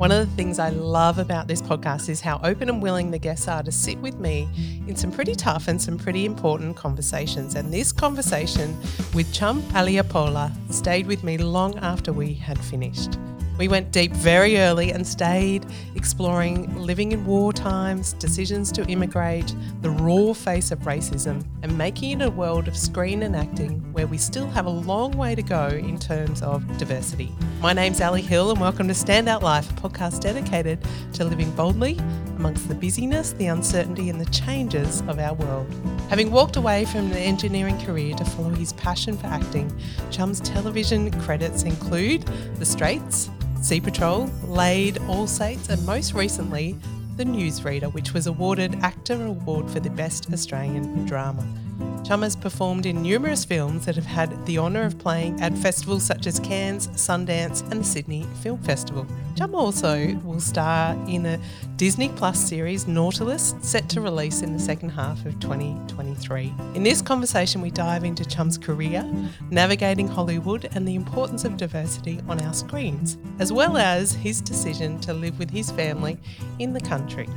One of the things I love about this podcast is how open and willing the guests are to sit with me in some pretty tough and some pretty important conversations. And this conversation with Chum Ehelepola stayed with me long after we had finished. We went deep very early and stayed exploring living in war times, decisions to immigrate, the raw face of racism, and making it a world of screen and acting where we still have a long way to go in terms of diversity. My name's Ali Hill, and welcome to Standout Life, a podcast dedicated to living boldly amongst the busyness, the uncertainty, and the changes of our world. Having walked away from an engineering career to follow his passion for acting, Chum's television credits include The Straits, Sea Patrol, Laid, All Saints, and most recently, The Newsreader, which was awarded AACTA Award for the Best Australian Drama. Chum has performed in numerous films that have had the honour of playing at festivals such as Cannes, Sundance, and the Sydney Film Festival. Chum also will star in a Disney Plus series, Nautilus, set to release in the second half of 2023. In this conversation, we dive into Chum's career, navigating Hollywood, and the importance of diversity on our screens, as well as his decision to live with his family in the country.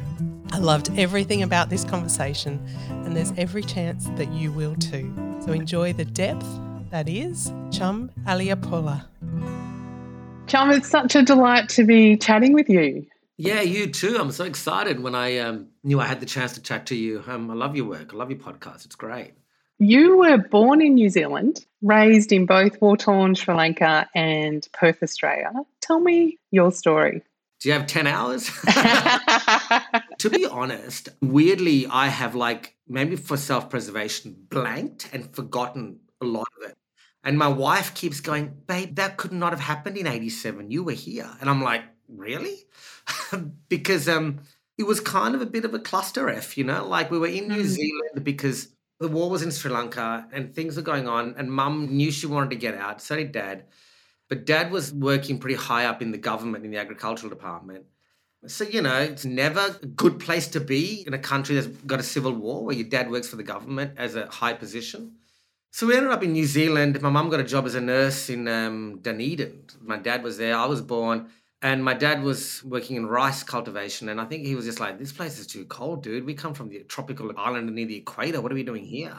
I loved everything about this conversation, and there's every chance that you will too. So enjoy the depth that is Chum Ehelepola. Chum, it's such a delight to be chatting with you. Yeah, you too. I'm so excited when I um, knew I had the chance to chat to you. Um, I love your work. I love your podcast. It's great. You were born in New Zealand, raised in both war torn Sri Lanka and Perth, Australia. Tell me your story. Do you have 10 hours? to be honest, weirdly, I have like, maybe for self preservation, blanked and forgotten a lot of it. And my wife keeps going, babe, that could not have happened in 87. You were here. And I'm like, really? because um, it was kind of a bit of a cluster F, you know? Like we were in New mm. Zealand because the war was in Sri Lanka and things were going on. And mum knew she wanted to get out. So did dad. But dad was working pretty high up in the government in the agricultural department. So, you know, it's never a good place to be in a country that's got a civil war where your dad works for the government as a high position. So we ended up in New Zealand. My mum got a job as a nurse in um, Dunedin. My dad was there. I was born. And my dad was working in rice cultivation. And I think he was just like, this place is too cold, dude. We come from the tropical island near the equator. What are we doing here?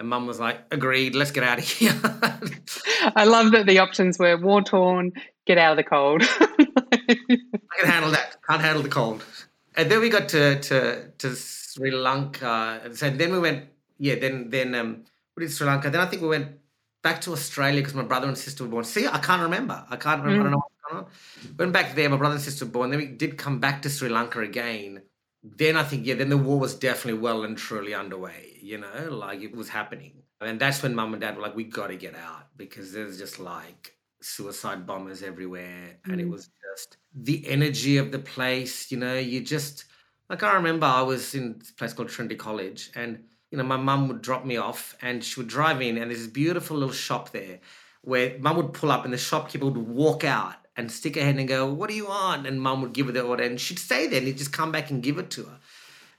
And mum was like, agreed, let's get out of here. I love that the options were war torn, get out of the cold. I can handle that. Can't handle the cold. And then we got to to, to Sri Lanka. And so then we went, yeah, then then um we did Sri Lanka. Then I think we went back to Australia because my brother and sister were born. See, I can't remember. I can't remember. Mm. I don't know what's going on. Went back there, my brother and sister were born. Then we did come back to Sri Lanka again then I think, yeah, then the war was definitely well and truly underway, you know, like it was happening. And that's when mum and dad were like, we got to get out because there's just like suicide bombers everywhere. Mm. And it mm. was just the energy of the place, you know, you just, like, I remember I was in a place called Trinity College and, you know, my mum would drop me off and she would drive in and there's this beautiful little shop there where mum would pull up and the shopkeeper would walk out and stick her head and go, What do you want? And mum would give her the order and she'd stay there and he'd just come back and give it to her.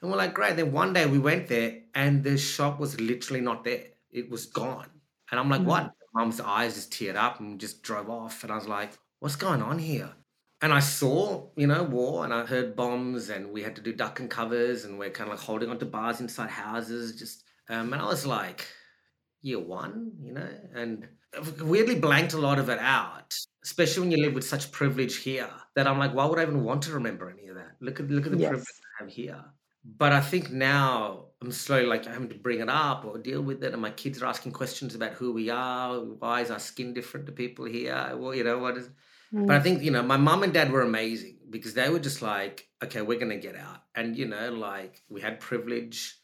And we're like, Great. Then one day we went there and the shop was literally not there. It was gone. And I'm like, mm-hmm. What? Mum's eyes just teared up and just drove off. And I was like, What's going on here? And I saw, you know, war and I heard bombs and we had to do duck and covers and we're kind of like holding onto bars inside houses. Just, um, and I was like, year one, you know, and weirdly blanked a lot of it out especially when you live with such privilege here, that I'm like, why would I even want to remember any of that? Look at look at the yes. privilege I have here. But I think now I'm slowly like having to bring it up or deal with it, and my kids are asking questions about who we are. Why is our skin different to people here? Well, you know what is. Mm. But I think you know my mom and dad were amazing because they were just like, okay, we're gonna get out, and you know, like we had privilege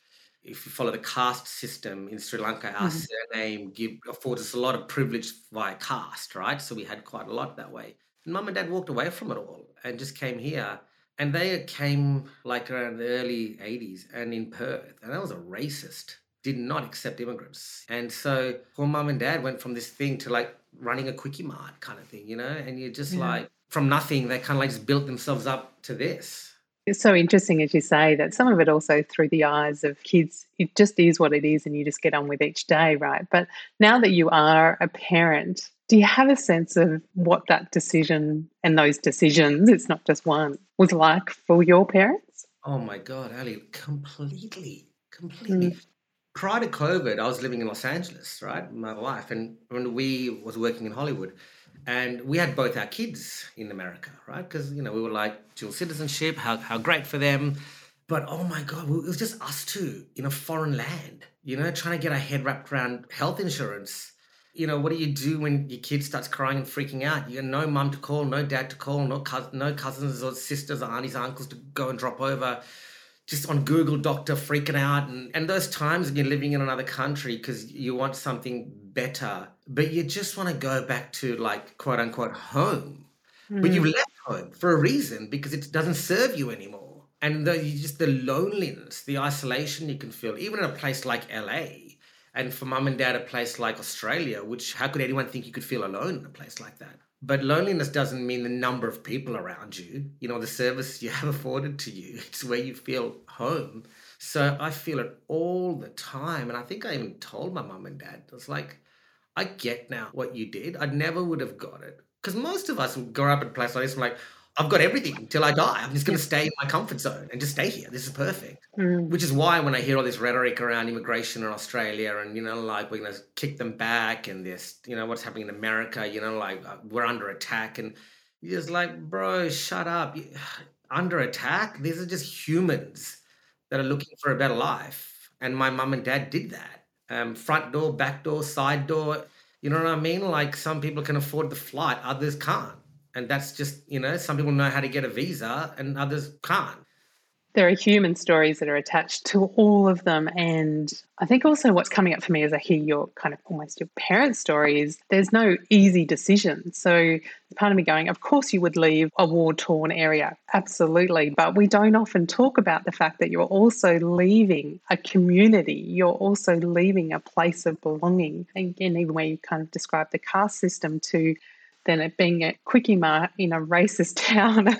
if you follow the caste system in Sri Lanka, our mm-hmm. surname give, affords us a lot of privilege via caste, right? So we had quite a lot that way. And mum and dad walked away from it all and just came here. And they came like around the early 80s and in Perth. And that was a racist, did not accept immigrants. And so poor mum and dad went from this thing to like running a quickie mart kind of thing, you know? And you're just yeah. like, from nothing, they kind of like just built themselves up to this. It's so interesting, as you say, that some of it also through the eyes of kids, it just is what it is, and you just get on with each day, right? But now that you are a parent, Do you have a sense of what that decision and those decisions, it's not just one, was like for your parents? Oh my God, Ali, completely, completely. Mm. Prior to COVID, I was living in Los Angeles, right? My wife, and when we was working in Hollywood, and we had both our kids in America, right? Because you know we were like dual citizenship, how how great for them, but oh my god, it was just us two in a foreign land, you know, trying to get our head wrapped around health insurance. You know, what do you do when your kid starts crying and freaking out? You got no mum to call, no dad to call, no cousin, no cousins or sisters or aunties, or uncles to go and drop over just on Google Doctor freaking out. And, and those times when you're living in another country because you want something better, but you just want to go back to like quote unquote home. Mm. But you've hmm. left home for a reason because it doesn't serve you anymore. And the, just the loneliness, the isolation you can feel, even in a place like LA, and for mum and dad, a place like Australia, which how could anyone think you could feel alone in a place like that? But loneliness doesn't mean the number of people around you, you know, the service you have afforded to you. It's where you feel home. So I feel it all the time. And I think I even told my mum and dad, it's like, I get now what you did. I never would have got it. Because most of us grow up in a place like this, like, I've got everything until I die. I'm just going to stay in my comfort zone and just stay here. This is perfect. Mm. Which is why when I hear all this rhetoric around immigration in Australia and, you know, like we're going to kick them back and this, you know, what's happening in America, you know, like uh, we're under attack. And you're just like, bro, shut up. Under attack? These are just humans that are looking for a better life. And my mum and dad did that. Um, front door, back door, side door. You know what I mean? Like some people can afford the flight, others can't and that's just you know some people know how to get a visa and others can't. There are human stories that are attached to all of them. And i think also what's coming up for me as i hear your kind of almost your parent stories there's no easy decision. So part of me going of course you would leave a war torn area. Absolutely. But we don't often talk about the fact that you're also leaving a community. You're also leaving a place of belonging. Again even where you kind of describe the caste system to than it being a quickie mart in a racist town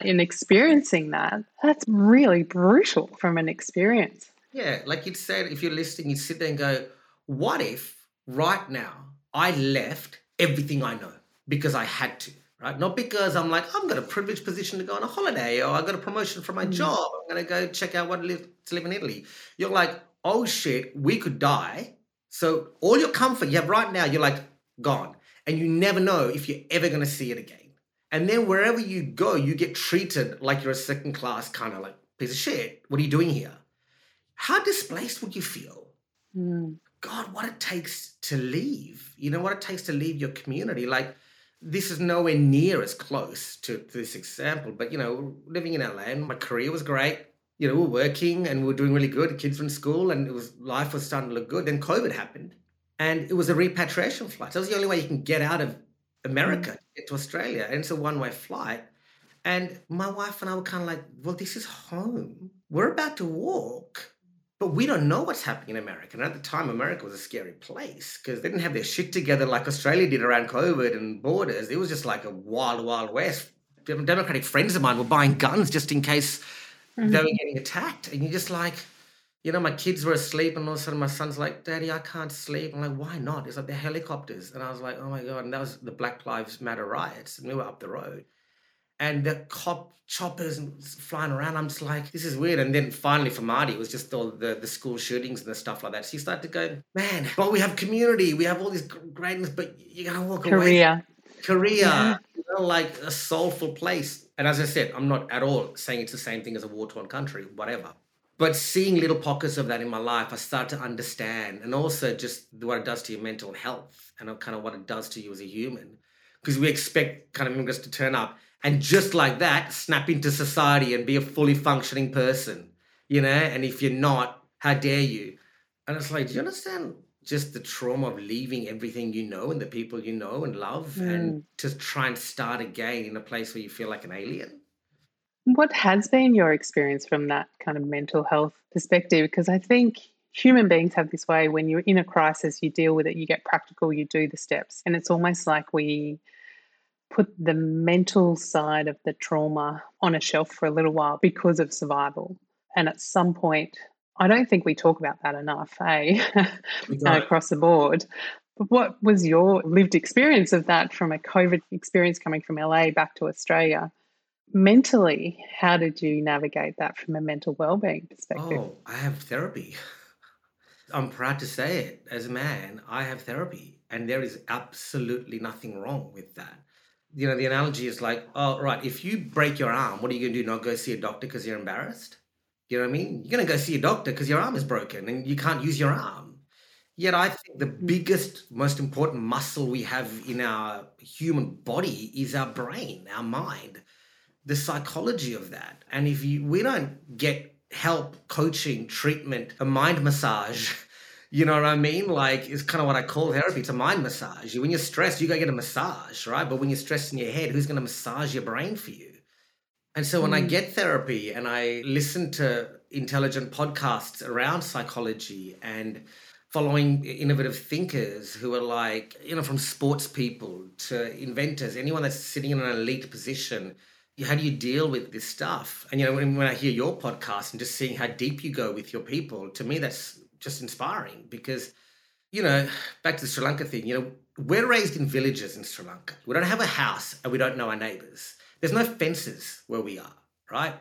and experiencing that. That's really brutal from an experience. Yeah, like you'd say, if you're listening, you sit there and go, what if right now I left everything I know because I had to? Right? Not because I'm like, I've got a privileged position to go on a holiday or I got a promotion from my mm. job. I'm going to go check out what it is to live in Italy. You're like, oh shit, we could die. So all your comfort you have right now, you're like, gone and you never know if you're ever going to see it again. And then wherever you go, you get treated like you're a second class kind of like piece of shit. What are you doing here? How displaced would you feel? Mm. God, what it takes to leave. You know what it takes to leave your community. Like, this is nowhere near as close to, to this example, but you know, living in LA, and my career was great. You know, we were working and we were doing really good. The kids were in school, and it was life was starting to look good. Then COVID happened, and it was a repatriation flight. So that was the only way you can get out of America, get to Australia. And it's a one way flight. And my wife and I were kind of like, well, this is home. We're about to walk, but we don't know what's happening in America. And at the time, America was a scary place because they didn't have their shit together like Australia did around COVID and borders. It was just like a wild, wild west. Democratic friends of mine were buying guns just in case mm-hmm. they were getting attacked. And you're just like, you know, my kids were asleep, and all of a sudden my son's like, Daddy, I can't sleep. I'm like, why not? It's like they're helicopters. And I was like, oh my God. And that was the Black Lives Matter riots. And we were up the road. And the cop choppers flying around. I'm just like, this is weird. And then finally for Marty, it was just all the, the school shootings and the stuff like that. So you start to go, man, but we have community. We have all these greatness, but you got to walk Korea. away. Korea. Yeah. You know, like a soulful place. And as I said, I'm not at all saying it's the same thing as a war torn country, whatever. But seeing little pockets of that in my life, I start to understand, and also just what it does to your mental health and kind of what it does to you as a human. Because we expect kind of immigrants to turn up and just like that, snap into society and be a fully functioning person, you know? And if you're not, how dare you? And it's like, do you understand just the trauma of leaving everything you know and the people you know and love mm. and to try and start again in a place where you feel like an alien? What has been your experience from that kind of mental health perspective? Because I think human beings have this way when you're in a crisis, you deal with it, you get practical, you do the steps. And it's almost like we put the mental side of the trauma on a shelf for a little while because of survival. And at some point, I don't think we talk about that enough, eh? across the board. But what was your lived experience of that from a COVID experience coming from LA back to Australia? Mentally, how did you navigate that from a mental well-being perspective? Oh, I have therapy. I'm proud to say it. As a man, I have therapy, and there is absolutely nothing wrong with that. You know, the analogy is like, oh, right, if you break your arm, what are you going to do? Not go see a doctor because you're embarrassed? You know what I mean? You're going to go see a doctor because your arm is broken and you can't use your arm. Yet, I think the biggest, most important muscle we have in our human body is our brain, our mind, the psychology of that. And if you, we don't get help, coaching, treatment, a mind massage, you know what I mean? Like it's kind of what I call therapy. It's a mind massage. When you're stressed, you go get a massage, right? But when you're stressed in your head, who's going to massage your brain for you? And so when mm. I get therapy and I listen to intelligent podcasts around psychology and following innovative thinkers who are like, you know, from sports people to inventors, anyone that's sitting in an elite position, how do you deal with this stuff? And, you know, when, when I hear your podcast and just seeing how deep you go with your people, to me, that's just inspiring because, you know, back to the Sri Lanka thing, you know, we're raised in villages in Sri Lanka. We don't have a house and we don't know our neighbors. There's no fences where we are, right?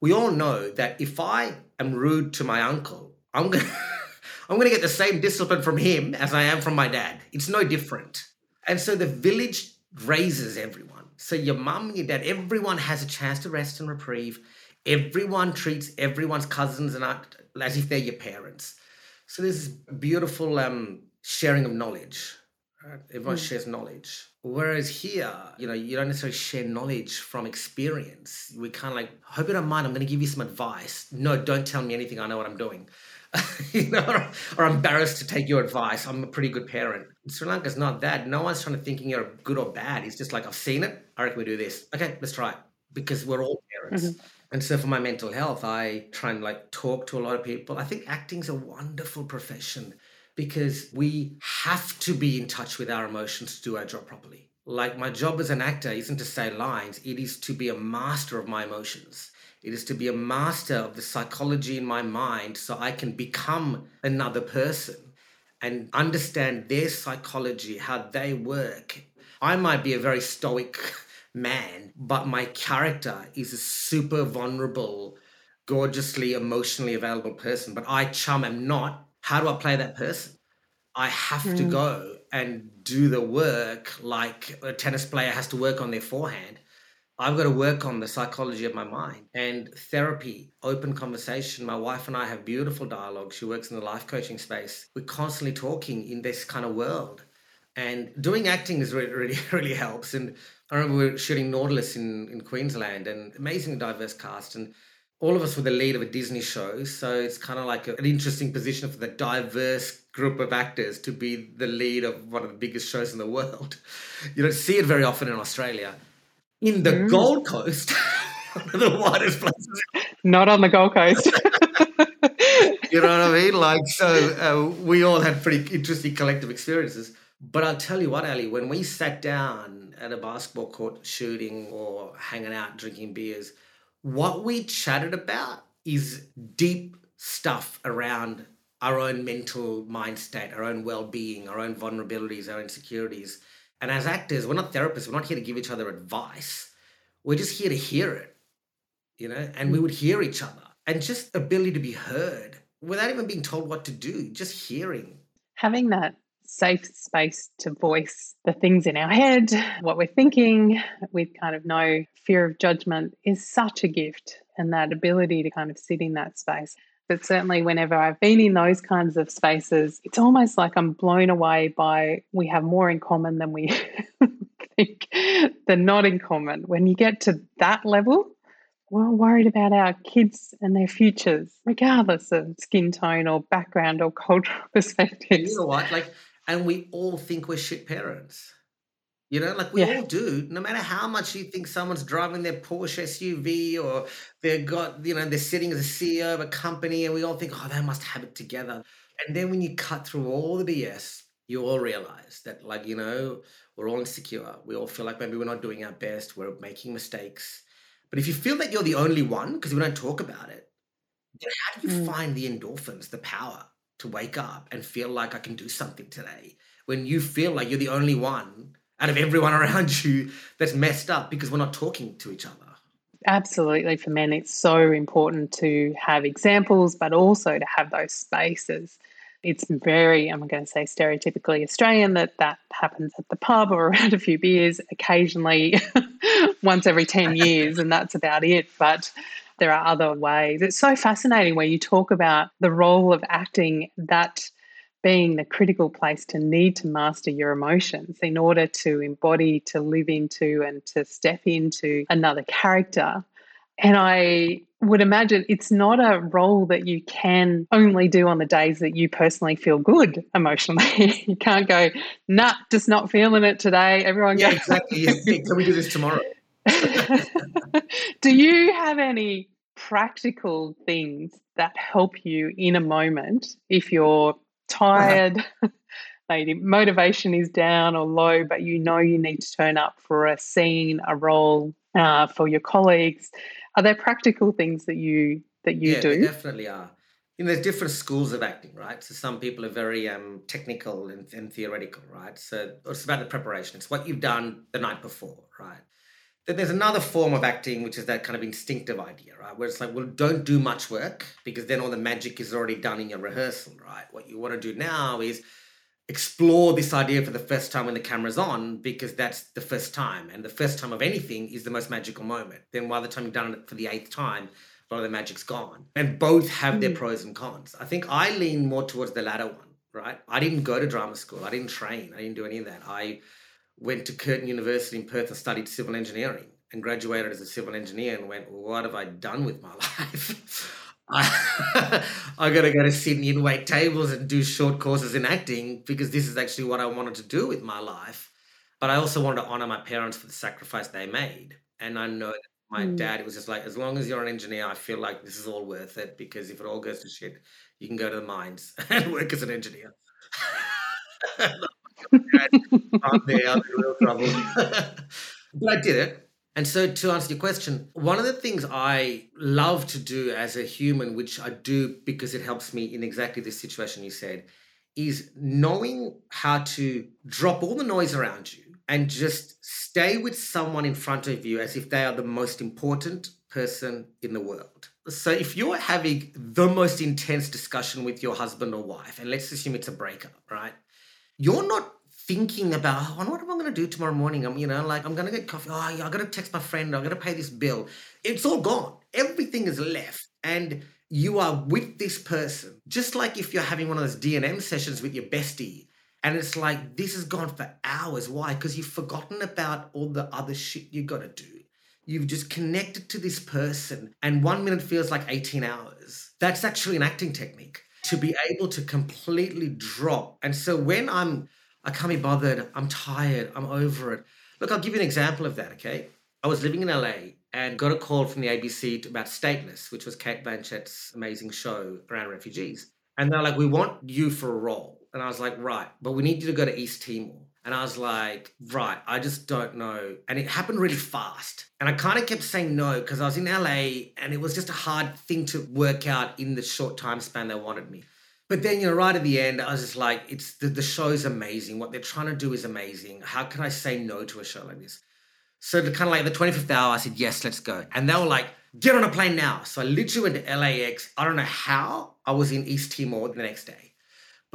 We all know that if I am rude to my uncle, I'm gonna I'm gonna get the same discipline from him as I am from my dad. It's no different. And so the village raises everyone. So your mum, your dad, everyone has a chance to rest and reprieve. Everyone treats everyone's cousins and aunt as if they're your parents. So there's this beautiful um, sharing of knowledge. Right? Everyone mm. shares knowledge. Whereas here, you know, you don't necessarily share knowledge from experience. We kind of like, hope you don't mind, I'm going to give you some advice. No, don't tell me anything. I know what I'm doing. you know, or, I'm embarrassed to take your advice. I'm a pretty good parent. Sri Lanka's not that. No one's trying to thinking you're good or bad. It's just like, I've seen it. I reckon we do this. Okay, let's try it. Because we're all parents. Mm-hmm. And so for my mental health, I try and like talk to a lot of people. I think acting's a wonderful profession because we have to be in touch with our emotions to do our job properly. Like my job as an actor isn't to say lines, it is to be a master of my emotions. It is to be a master of the psychology in my mind so I can become another person and understand their psychology, how they work. I might be a very stoic man, but my character is a super vulnerable, gorgeously emotionally available person. But I, chum, am not how do I play that person? I have mm. to go and do the work like a tennis player has to work on their forehand. I've got to work on the psychology of my mind and therapy, open conversation. My wife and I have beautiful dialogue. She works in the life coaching space. We're constantly talking in this kind of world. And doing acting is really, really, really helps. And I remember we were shooting Nautilus in, in Queensland and amazing diverse cast. And all of us were the lead of a Disney show, so it's kind of like a, an interesting position for the diverse group of actors to be the lead of one of the biggest shows in the world. You don't see it very often in Australia. In the mm. Gold Coast, the widest places. Not on the Gold Coast. you know what I mean? Like, so uh, we all had pretty interesting collective experiences. But I'll tell you what, Ali, when we sat down at a basketball court shooting or hanging out drinking beers, what we chatted about is deep stuff around our own mental mind state, our own well being, our own vulnerabilities, our insecurities. And as actors, we're not therapists, we're not here to give each other advice. We're just here to hear it, you know, and we would hear each other and just ability to be heard without even being told what to do, just hearing. Having that safe space to voice the things in our head, what we're thinking, with kind of no fear of judgment is such a gift. And that ability to kind of sit in that space. But certainly, whenever I've been in those kinds of spaces, it's almost like I'm blown away by we have more in common than we think they're not in common. When you get to that level, we're worried about our kids and their futures, regardless of skin tone or background or cultural perspectives. You know what? Like and we all think we're shit parents. You know, like we yeah. all do, no matter how much you think someone's driving their Porsche SUV or they've got, you know, they're sitting as a CEO of a company and we all think, oh, they must have it together. And then when you cut through all the BS, you all realize that, like, you know, we're all insecure. We all feel like maybe we're not doing our best, we're making mistakes. But if you feel that you're the only one, because we don't talk about it, then how do you mm. find the endorphins, the power to wake up and feel like I can do something today. When you feel like you're the only one out of everyone around you that's messed up because we're not talking to each other. Absolutely. For men, it's so important to have examples, but also to have those spaces. It's very, I'm going to say stereotypically Australian that that happens at the pub or around a few beers, occasionally once every 10 years, and that's about it. But there are other ways. It's so fascinating where you talk about the role of acting that being the critical place to need to master your emotions in order to embody, to live into, and to step into another character. And I would imagine it's not a role that you can only do on the days that you personally feel good emotionally. you can't go, nah, just not feeling it today. Everyone yeah, exactly. Yeah. Can we do this tomorrow? do you have any practical things that help you in a moment if you're tired, maybe motivation is down or low, but you know you need to turn up for a scene, a role uh, for your colleagues. Are there practical things that you that you yeah, do? definitely are. You know, there's different schools of acting, right? So some people are very um, technical and, and theoretical, right? So it's about the preparation. It's what you've done the night before, right? Then there's another form of acting, which is that kind of instinctive idea, right? Where it's like, well, don't do much work because then all the magic is already done in your rehearsal, right? What you want to do now is explore this idea for the first time when the camera's on because that's the first time. And the first time of anything is the most magical moment. Then by the time you've done it for the eighth time, a lot of the magic's gone. And both have their mm. pros and cons. I think I lean more towards the latter one, right? I didn't go to drama school. I didn't train. I didn't do any of that. I went to Curtin University in Perth and studied civil engineering and graduated as a civil engineer and went, well, what have I done with my life? I, I got to go to Sydney and wait tables and do short courses in acting because this is actually what I wanted to do with my life. But I also wanted to honor my parents for the sacrifice they made. And I know that my mm. dad, it was just like, as long as you're an engineer, I feel like this is all worth it because if it all goes to shit, you can go to the mines and work as an engineer. I'm there, I'm in real trouble. but I did it. And so, to answer your question, one of the things I love to do as a human, which I do because it helps me in exactly this situation you said, is knowing how to drop all the noise around you and just stay with someone in front of you as if they are the most important person in the world. So, if you're having the most intense discussion with your husband or wife, and let's assume it's a breakup, right? You're not thinking about oh, what am I going to do tomorrow morning? I'm, you know, like I'm going to get coffee. Oh, yeah, I got to text my friend. I got to pay this bill. It's all gone. Everything is left, and you are with this person. Just like if you're having one of those D&M sessions with your bestie, and it's like this has gone for hours. Why? Because you've forgotten about all the other shit you got to do. You've just connected to this person, and one minute feels like 18 hours. That's actually an acting technique to be able to completely drop. And so when I'm I can't be bothered. I'm tired. I'm over it. Look, I'll give you an example of that, okay? I was living in LA and got a call from the ABC about Stateless, which was Cate Blanchett's amazing show around refugees. And they're like, we want you for a role. And I was like, right, but we need you to go to East Timor. And I was like, right, I just don't know. And it happened really fast. And I kind of kept saying no because I was in LA and it was just a hard thing to work out in the short time span they wanted me. But then, you know, right at the end, I was just like, it's the, the show's amazing. What they're trying to do is amazing. How can I say no to a show like this? So kind of like the 25th hour, I said, yes, let's go. And they were like, get on a plane now. So I literally went to LAX. I don't know how I was in East Timor the next day.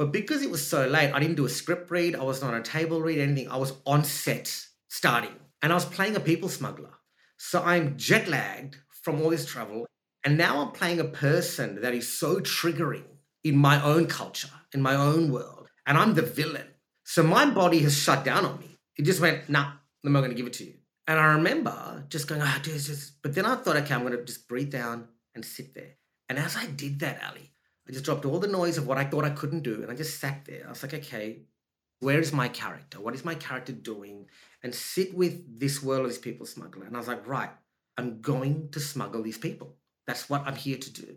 But because it was so late, I didn't do a script read. I wasn't on a table read, anything. I was on set starting. And I was playing a people smuggler. So I'm jet lagged from all this travel. And now I'm playing a person that is so triggering in my own culture, in my own world, and I'm the villain. So my body has shut down on me. It just went, nah, I'm not going to give it to you. And I remember just going, ah, oh, dude, just. But then I thought, okay, I'm going to just breathe down and sit there. And as I did that, Ali, I just dropped all the noise of what I thought I couldn't do, and I just sat there. I was like, okay, where is my character? What is my character doing? And sit with this world of these people smuggler. And I was like, right, I'm going to smuggle these people. That's what I'm here to do.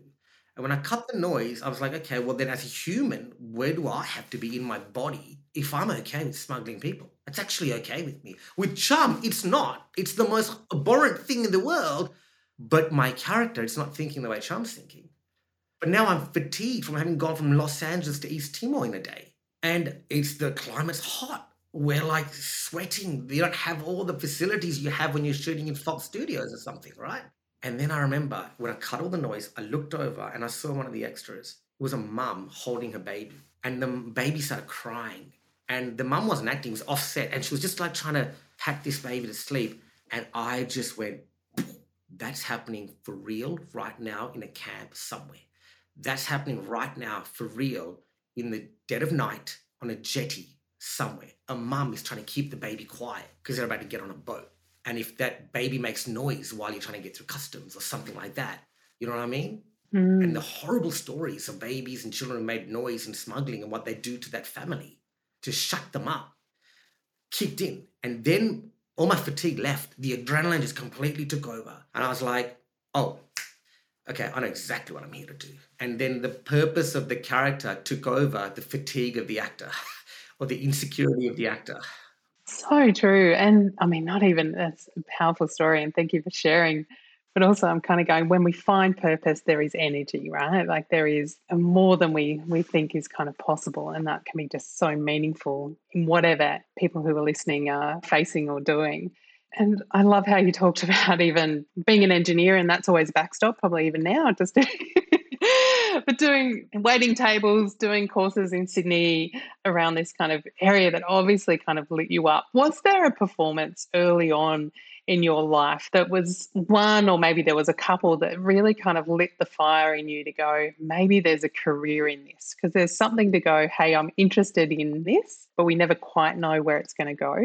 And when I cut the noise, I was like, okay, well, then as a human, where do I have to be in my body if I'm okay with smuggling people? It's actually okay with me. With Chum, it's not. It's the most abhorrent thing in the world. But my character is not thinking the way Chum's thinking. But now I'm fatigued from having gone from Los Angeles to East Timor in a day. And it's the climate's hot. We're like sweating. You don't have all the facilities you have when you're shooting in Fox Studios or something, right? And then I remember when I cut all the noise, I looked over and I saw one of the extras. It was a mum holding her baby. And the baby started crying. And the mum wasn't acting, it was offset. And she was just like trying to pat this baby to sleep. And I just went, that's happening for real right now in a camp somewhere. That's happening right now for real in the dead of night on a jetty somewhere. A mum is trying to keep the baby quiet because they're about to get on a boat. And if that baby makes noise while you're trying to get through customs or something like that, you know what I mean? Mm. And the horrible stories of babies and children who made noise and smuggling and what they do to that family to shut them up kicked in. And then all my fatigue left. The adrenaline just completely took over. And I was like, oh, okay, I know exactly what I'm here to do. And then the purpose of the character took over the fatigue of the actor or the insecurity of the actor. So true. And I mean, not even that's a powerful story. And thank you for sharing. But also, I'm kind of going when we find purpose, there is energy, right? Like there is more than we we think is kind of possible, and that can be just so meaningful in whatever people who are listening are facing or doing. And I love how you talked about even being an engineer, and that's always a backstop, probably even now, just but doing waiting tables, doing courses in Sydney around this kind of area that obviously kind of lit you up. Was there a performance early on in your life that was one, or maybe there was a couple that really kind of lit the fire in you to go, maybe there's a career in this? Because there's something to go, hey, I'm interested in this, but we never quite know where it's going to go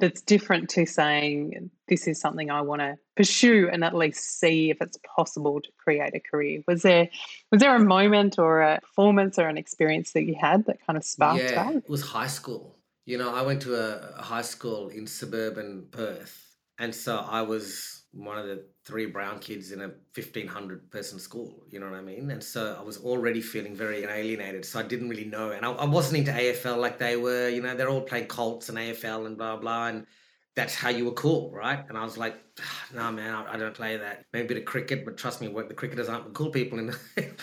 that's different to saying this is something I want to pursue and at least see if it's possible to create a career. Was there was there a moment or a performance or an experience that you had that kind of sparked yeah, that? It was high school. You know, I went to a, a high school in suburban Perth, and so I was one of the three brown kids in a 1500 person school you know what i mean? And so i was already feeling very alienated so i didn't really know. And I, I, wasn't into afl like they were you know they're all playing colts and afl and blah blah and that's how you were cool right? And i was like no nah, man I, I, don't play that. Maybe a bit of cricket but trust me the cricketers aren't the cool people in,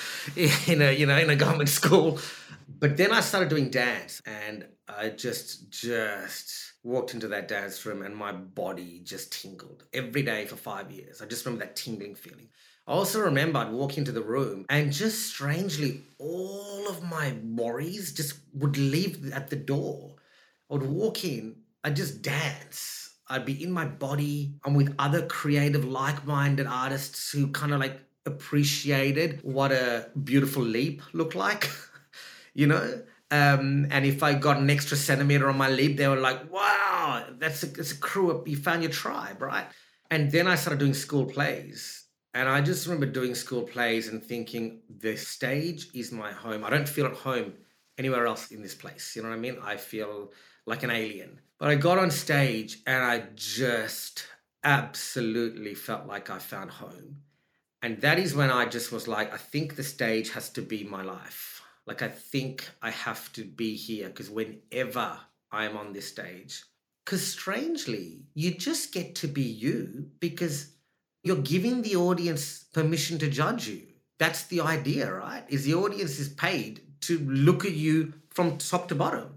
in a you know in a government school. But then i started doing dance and i just just walked into that dance room and my body just tingled every day for five years. I just remember that tingling feeling. I also remember I'd walk into the room and just strangely, all of my worries just would leave at the door. I would walk in, I'd just dance. I'd be in my body. I'm with other creative, like minded artists who kind of like appreciated what a beautiful leap looked like, you know? Um, and if I got an extra centimeter on my lip, they were like, wow, that's a, that's a crew up. You found your tribe, right? And then I started doing school plays. And I just remember doing school plays and thinking, the stage is my home. I don't feel at home anywhere else in this place. You know what I mean? I feel like an alien. But I got on stage and I just absolutely felt like I found home. And that is when I just was like, I think the stage has to be my life like I think I have to be here because whenever I'm on this stage, because strangely, you just get to be you because you're giving the audience permission to judge you. That's the idea, right? Is the audience is paid to look at you from top to bottom.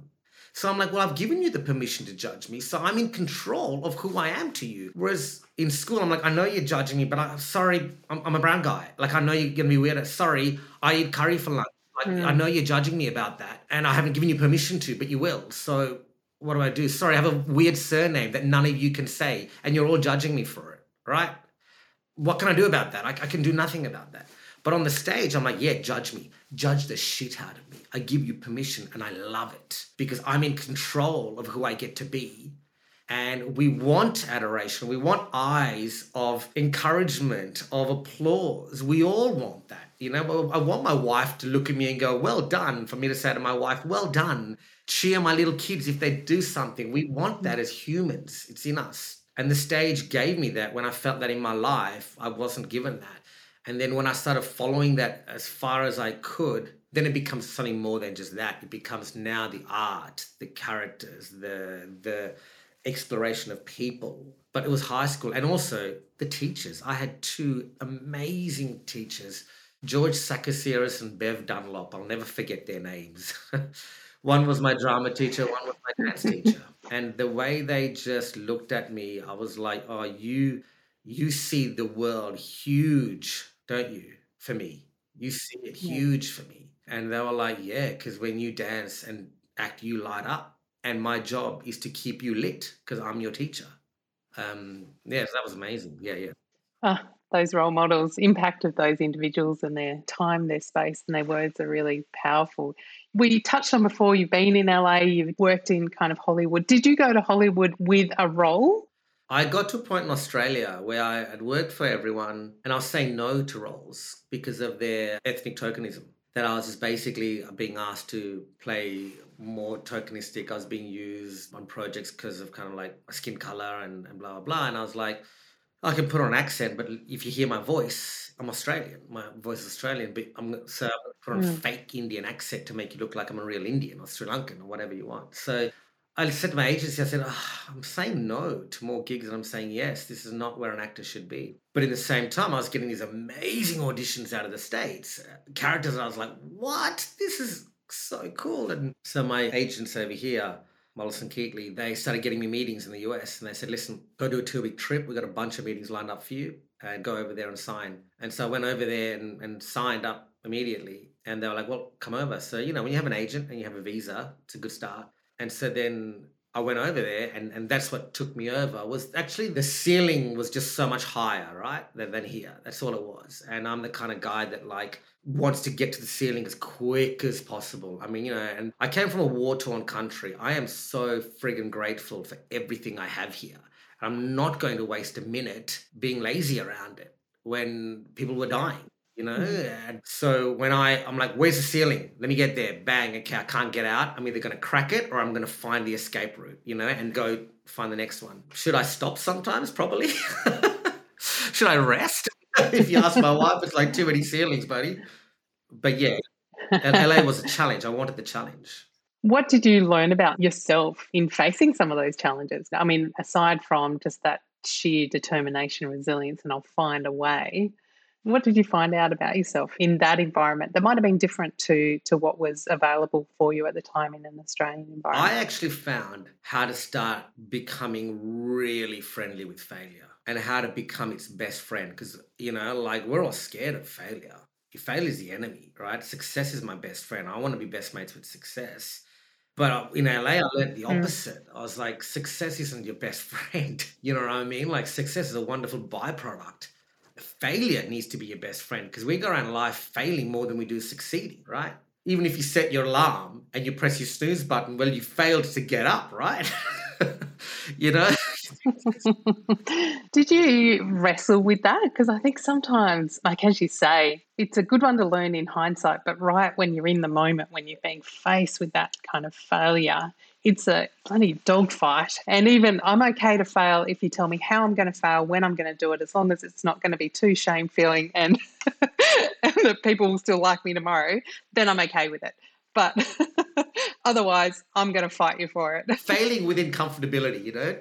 So I'm like, well, I've given you the permission to judge me, so I'm in control of who I am to you. Whereas in school, I'm like, I know you're judging me, but I'm sorry, I'm, I'm a brown guy. Like, I know you're gonna be weird. Sorry, I eat curry for lunch. Like, mm. I know you're judging me about that, and I haven't given you permission to, but you will. So what do I do? Sorry, I have a weird surname that none of you can say, and you're all judging me for it, right? What can I do about that? I, I can do nothing about that. But on the stage, I'm like, yeah, judge me. Judge the shit out of me. I give you permission and I love it because I'm in control of who I get to be. And we want adoration. We want eyes of encouragement, of applause. We all want that. You know, I want my wife to look at me and go, well done, for me to say to my wife, well done. Cheer my little kids if they do something. We want that as humans, it's in us. And the stage gave me that when I felt that in my life, I wasn't given that. And then when I started following that as far as I could, then it becomes something more than just that. It becomes now the art, the characters, the the exploration of people. But it was high school and also the teachers. I had two amazing teachers George Sakasiris and Bev Dunlop. I'll never forget their names. one was my drama teacher, one was my dance teacher. And the way they just looked at me, I was like, oh, you you see the world huge, don't you? For me. You see it huge for me. And they were like, yeah, because when you dance and act, you light up. And my job is to keep you lit because I'm your teacher. Um, yeah, so that was amazing. Yeah, yeah. Ah, those role models, impact of those individuals and their time, their space, and their words are really powerful. We touched on before you've been in LA, you've worked in kind of Hollywood. Did you go to Hollywood with a role? I got to a point in Australia where I had worked for everyone and I was saying no to roles because of their ethnic tokenism. That I was just basically being asked to play more tokenistic. I was being used on projects because of kind of like skin color and, and blah, blah, blah. And I was like, I can put on an accent, but if you hear my voice, I'm Australian. My voice is Australian, but I'm so I'm put on mm. a fake Indian accent to make you look like I'm a real Indian or Sri Lankan or whatever you want. So I said to my agency, I said, oh, I'm saying no to more gigs and I'm saying yes. This is not where an actor should be. But in the same time, I was getting these amazing auditions out of the States, uh, characters, and I was like, what? This is so cool. And so my agents over here, Mollison Keightley, they started getting me meetings in the US and they said, listen, go do a two week trip. We've got a bunch of meetings lined up for you and go over there and sign. And so I went over there and, and signed up immediately. And they were like, well, come over. So, you know, when you have an agent and you have a visa, it's a good start. And so then I went over there and, and that's what took me over was actually the ceiling was just so much higher, right? Than, than here. That's all it was. And I'm the kind of guy that like wants to get to the ceiling as quick as possible. I mean, you know, and I came from a war torn country. I am so friggin' grateful for everything I have here. I'm not going to waste a minute being lazy around it when people were dying you know? Mm-hmm. and so when i i'm like where's the ceiling? Let me get there. Bang okay i can't get out. I'm either going to crack it or i'm going to find the escape route you know and go find the next one. Should i stop sometimes? Probably. Should i rest? If you ask my wife it's like too many ceilings buddy. But yeah la was a challenge. I wanted the challenge. What did you learn about yourself in facing some of those challenges? I mean aside from just that sheer determination resilience and i'll find a way what did you find out about yourself in that environment that might have been different to to what was available for you at the time in an Australian environment? I actually found how to start becoming really friendly with failure and how to become its best friend because you know like we're all scared of failure. Failure is the enemy, right? Success is my best friend. I want to be best mates with success. But uh, in LA, I learned the mm. opposite. I was like, success isn't your best friend. You know what I mean? Like, success is a wonderful byproduct failure needs to be your best friend because we go around life failing more than we do succeeding, right? Even if you set your alarm and you press your snooze button, well, you failed to get up, right? you know? Did you wrestle with that? Because I think sometimes, like as you say, it's a good one to learn in hindsight, but right when you're in the moment, when you're being faced with that kind of failure, it's a bloody dogfight. And even I'm okay to fail if you tell me how I'm going to fail, when I'm going to do it, as long as it's not going to be too shame feeling and, and that people will still like me tomorrow, then I'm okay with it. But otherwise, I'm going to fight you for it. Failing within comfortability, you know?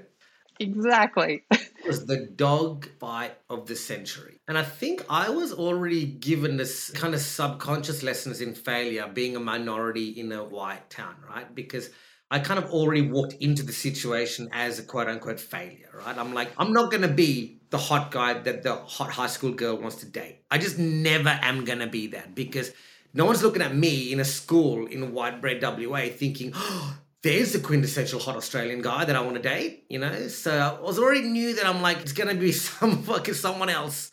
Exactly. it was the dog fight of the century. And I think I was already given this kind of subconscious lessons in failure being a minority in a white town, right? Because I kind of already walked into the situation as a quote unquote failure, right? I'm like, I'm not going to be the hot guy that the hot high school girl wants to date. I just never am going to be that because no one's looking at me in a school in white bread WA thinking, oh, there's the quintessential hot Australian guy that I want to date, you know? So I was already knew that I'm like, it's going to be some fucking someone else.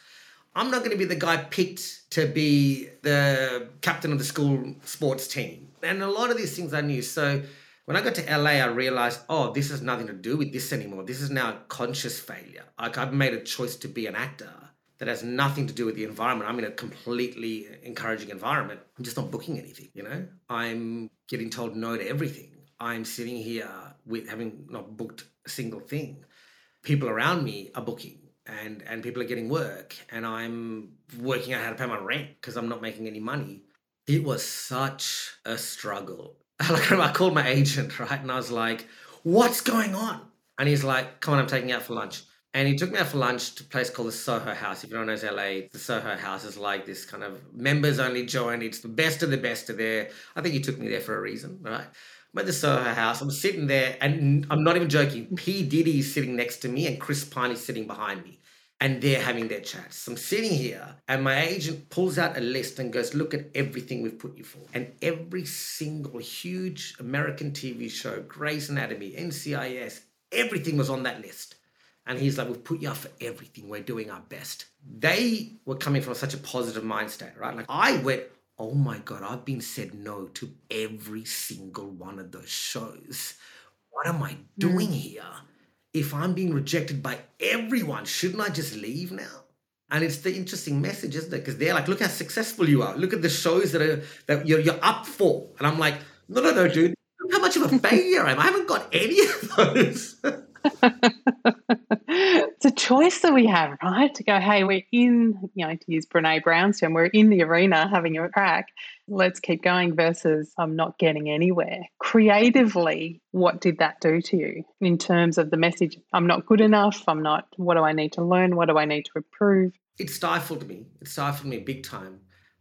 I'm not going to be the guy picked to be the captain of the school sports team. And a lot of these things I knew. So when I got to LA, I realized, oh, this has nothing to do with this anymore. This is now a conscious failure. Like I've made a choice to be an actor that has nothing to do with the environment. I'm in a completely encouraging environment. I'm just not booking anything, you know? I'm getting told no to everything. I'm sitting here with having not booked a single thing. People around me are booking and and people are getting work and I'm working out how to pay my rent because I'm not making any money. It was such a struggle I called my agent, right? And I was like, what's going on? And he's like, come on, I'm taking you out for lunch. And he took me out for lunch to a place called the Soho House. If you don't know LA, the Soho House is like this kind of members only joint. It's the best of the best of there. I think he took me there for a reason, right? I'm at the Soho House. I'm sitting there, and I'm not even joking. P. Diddy is sitting next to me, and Chris Pine is sitting behind me. And they're having their chats. So I'm sitting here, and my agent pulls out a list and goes, Look at everything we've put you for. And every single huge American TV show, Grey's Anatomy, NCIS, everything was on that list. And he's like, We've put you up for everything. We're doing our best. They were coming from such a positive mindset, right? Like I went, Oh my God, I've been said no to every single one of those shows. What am I doing mm. here? If I'm being rejected by everyone, shouldn't I just leave now? And it's the interesting message, isn't it? Because they're like, look how successful you are. Look at the shows that are that you're, you're up for. And I'm like, no, no, no, dude. Look how much of a failure I am. I haven't got any of those. choice that we have, right? To go, hey, we're in, you know, to use Brene Brown's term, we're in the arena having a crack. Let's keep going versus I'm not getting anywhere. Creatively, what did that do to you in terms of the message? I'm not good enough. I'm not, what do I need to learn? What do I need to improve? It stifled me. It stifled me big time.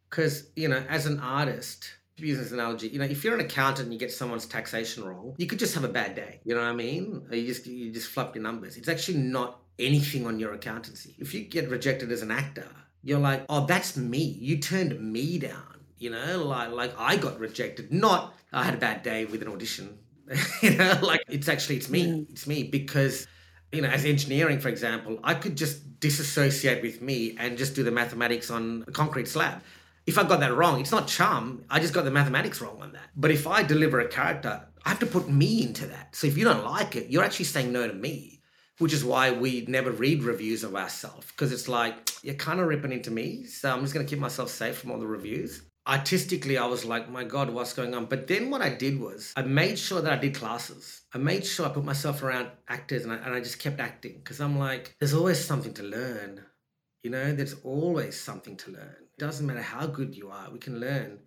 Because, you know, as an artist, use this analogy, you know, if you're an accountant and you get someone's taxation wrong, you could just have a bad day. You know what I mean? Or you just you just flop your numbers. It's actually not anything on your accountancy. If you get rejected as an actor, you're like, oh, that's me. You turned me down. You know, like like I got rejected. Not I had a bad day with an audition. you know, like it's actually it's me. It's me because you know, as engineering, for example, I could just disassociate with me and just do the mathematics on a concrete slab if I got that wrong, it's not Chum. I just got the mathematics wrong on that. But if I deliver a character, I have to put me into that. So if you don't like it, you're actually saying no to me, which is why we never read reviews of ourselves because it's like you're kind of ripping into me. So I'm just going to keep myself safe from all the reviews. Artistically, I was like, my God, what's going on? But then what I did was I made sure that I did classes. I made sure I put myself around actors and I, and I just kept acting because I'm like, there's always something to learn. You know, there's always something to learn it doesn't matter how good you are, we can learn.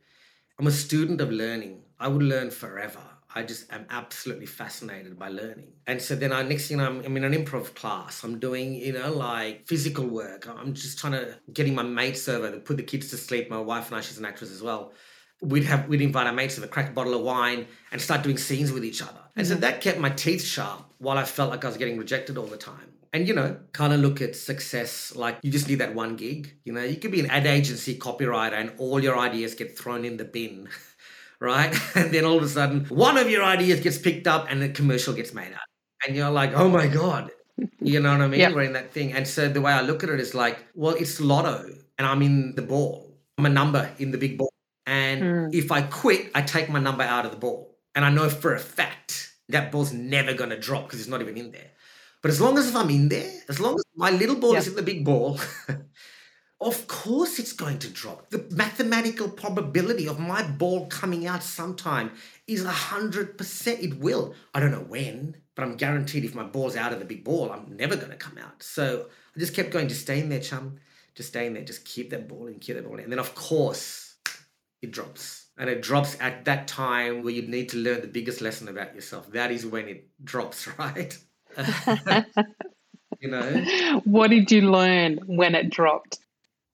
I'm a student of learning. I would learn forever. I just am absolutely fascinated by learning. And so then I next thing I'm, I'm in an improv class. I'm doing, you know, like physical work. I'm just trying to getting my mates over to put the kids to sleep. My wife and I, she's an actress as well. We'd have we'd invite our mates crack a bottle of wine, and start doing scenes with each other. And mm-hmm. so that kept my teeth sharp while I felt like I was getting rejected all the time and you know kind of look at success like you just need that one gig you know you could be an ad agency copywriter and all your ideas get thrown in the bin right? And then all of a sudden one of your ideas gets picked up and a commercial gets made out and you're like oh my god. You know what i mean? Yep. we're in that thing. And so the way i look at it is like well it's lotto and i'm in the ball. I'm a number in the big ball. And mm. if i quit i take my number out of the ball. And i know for a fact that ball's never going to drop because it's not even in there. But as long as if I'm in there, as long as my little ball yeah. is in the big ball, of course it's going to drop. The mathematical probability of my ball coming out sometime is 100%. It will. I don't know when, but I'm guaranteed if my ball's out of the big ball, I'm never going to come out. So I just kept going, just stay in there, chum. Just stay in there. Just keep that ball in, keep that ball in. And then, of course, it drops. And it drops at that time where you need to learn the biggest lesson about yourself. That is when it drops, right? you know? What did you learn when it dropped?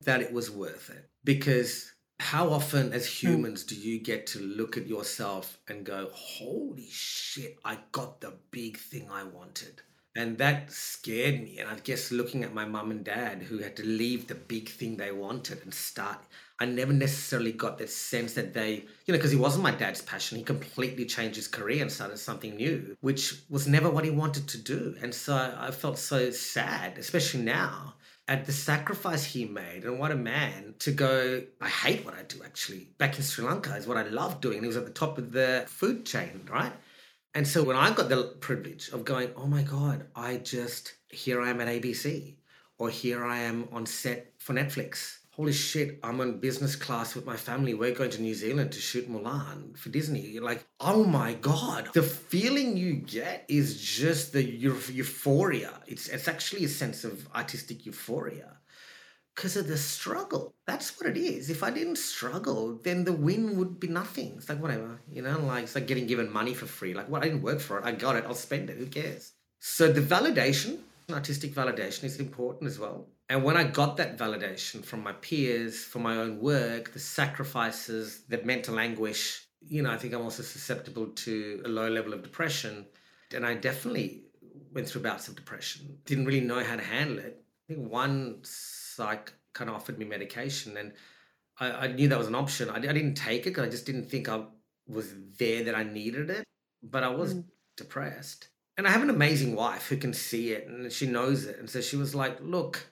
That it was worth it. Because how often as hmm. humans do you get to look at yourself and go, holy shit, I got the big thing I wanted? And that scared me. And I guess looking at my mum and dad who had to leave the big thing they wanted and start, I never necessarily got that sense that they, you know, because he wasn't my dad's passion. He completely changed his career and started something new, which was never what he wanted to do. And so I felt so sad, especially now at the sacrifice he made and what a man to go i hate what i do actually back in sri lanka is what i love doing and he was at the top of the food chain right and so when I got the privilege of going, oh my God, I just, here I am at ABC, or here I am on set for Netflix. Holy shit, I'm on business class with my family. We're going to New Zealand to shoot Mulan for Disney. Like, oh my God. The feeling you get is just the euphoria. It's, it's actually a sense of artistic euphoria because of the struggle. That's what it is. If I didn't struggle, then the win would be nothing. It's like whatever, you know, like it's like getting given money for free. Like, well, I didn't work for it. I got it. I'll spend it. Who cares? So the validation artistic validation is important as well. And when I got that validation from my peers for my own work, the sacrifices, the mental anguish, you know, I think I'm also susceptible to a low level of depression. And I definitely went through bouts of depression, didn't really know how to handle it. I think one psych kind of offered me medication and I, I knew that was an option. I, I didn't take it because I just didn't think I was there that I needed it, but I was mm. depressed. And I have an amazing wife who can see it and she knows it. And so she was like, look,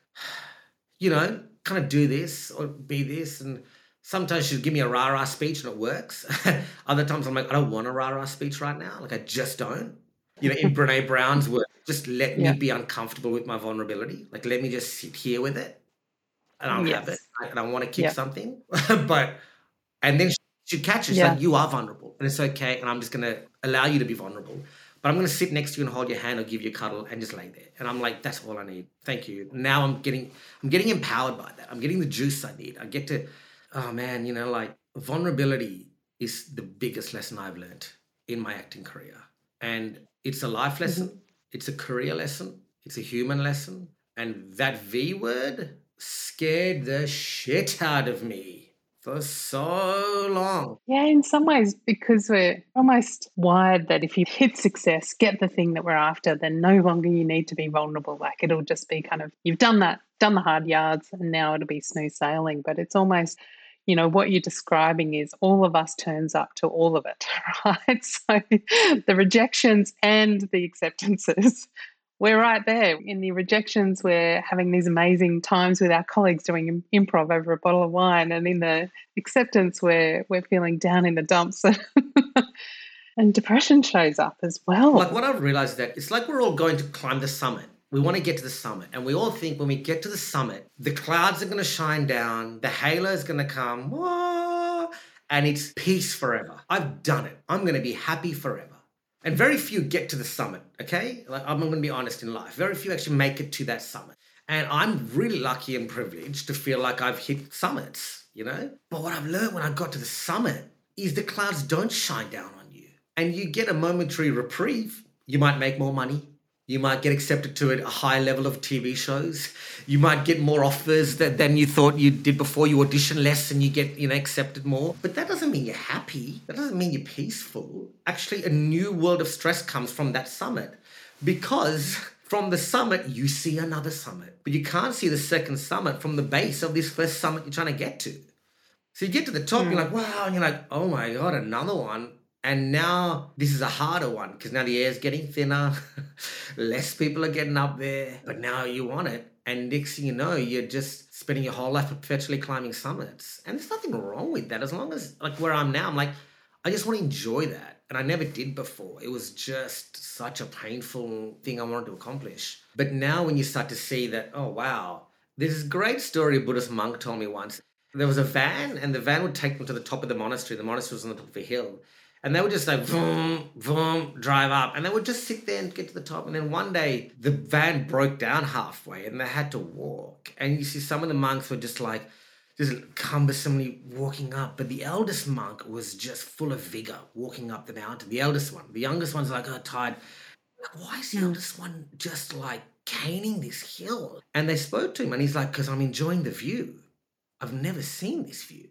you know, kind of do this or be this. And sometimes she'll give me a rah rah speech and it works. Other times I'm like, I don't want a rah rah speech right now. Like, I just don't. You know, in Brene Brown's work, just let yeah. me be uncomfortable with my vulnerability. Like, let me just sit here with it. And I don't yes. have it. And I want to keep yeah. something. but, and then she catch it. She's yeah. like, you are vulnerable and it's okay. And I'm just going to allow you to be vulnerable. But I'm going to sit next to you and hold your hand or give you a cuddle and just lay there. And I'm like, that's all I need. Thank you. Now I'm getting, I'm getting empowered by that. I'm getting the juice I need. I get to, oh man, you know, like vulnerability is the biggest lesson I've learned in my acting career. And it's a life lesson. Mm-hmm. It's a career lesson. It's a human lesson. And that V word scared the shit out of me for so long. Yeah, in some ways, because we're almost wired that if you hit success, get the thing that we're after, then no longer you need to be vulnerable. Like it'll just be kind of, you've done that, done the hard yards, and now it'll be smooth sailing. But it's almost, you know, what you're describing is all of us turns up to all of it, right? So the rejections and the acceptances we're right there in the rejections. We're having these amazing times with our colleagues doing improv over a bottle of wine, and in the acceptance, we're we're feeling down in the dumps. and depression shows up as well. Like what I've realized is that it's like we're all going to climb the summit. We want to get to the summit, and we all think when we get to the summit, the clouds are going to shine down, the halo is going to come, and it's peace forever. I've done it. I'm going to be happy forever. And very few get to the summit, okay? Like I'm going to be honest in life. Very few actually make it to that summit. And I'm really lucky and privileged to feel like I've hit summits, you know? But what I've learned when I got to the summit is the clouds don't shine down on you. And you get a momentary reprieve. You might make more money. You might get accepted to a high level of TV shows. You might get more offers that, than you thought you did before. You audition less and you get you know accepted more. But that doesn't mean you're happy. That doesn't mean you're peaceful. Actually, a new world of stress comes from that summit because from the summit you see another summit, but you can't see the second summit from the base of this first summit you're trying to get to. So you get to the top, mm. you're like, wow, and you're like, oh my god, another one. And now this is a harder one because now the air is getting thinner, less people are getting up there, but now you want it. And next thing you know, you're just spending your whole life perpetually climbing summits. And there's nothing wrong with that. As long as, like, where I'm now, I'm like, I just want to enjoy that. And I never did before. It was just such a painful thing I wanted to accomplish. But now, when you start to see that, oh, wow, there's this great story a Buddhist monk told me once. There was a van, and the van would take them to the top of the monastery. The monastery was on the top of a hill and they would just like boom, boom, drive up, and they would just sit there and get to the top. And then one day the van broke down halfway, and they had to walk. And you see some of the monks were just like just cumbersomely walking up, but the eldest monk was just full of vigor walking up the mountain. The eldest one, the youngest one's like, oh, tired. Like, why is the hmm. eldest one just like caning this hill? And they spoke to him, and he's like, because I'm enjoying the view. I've never seen this view.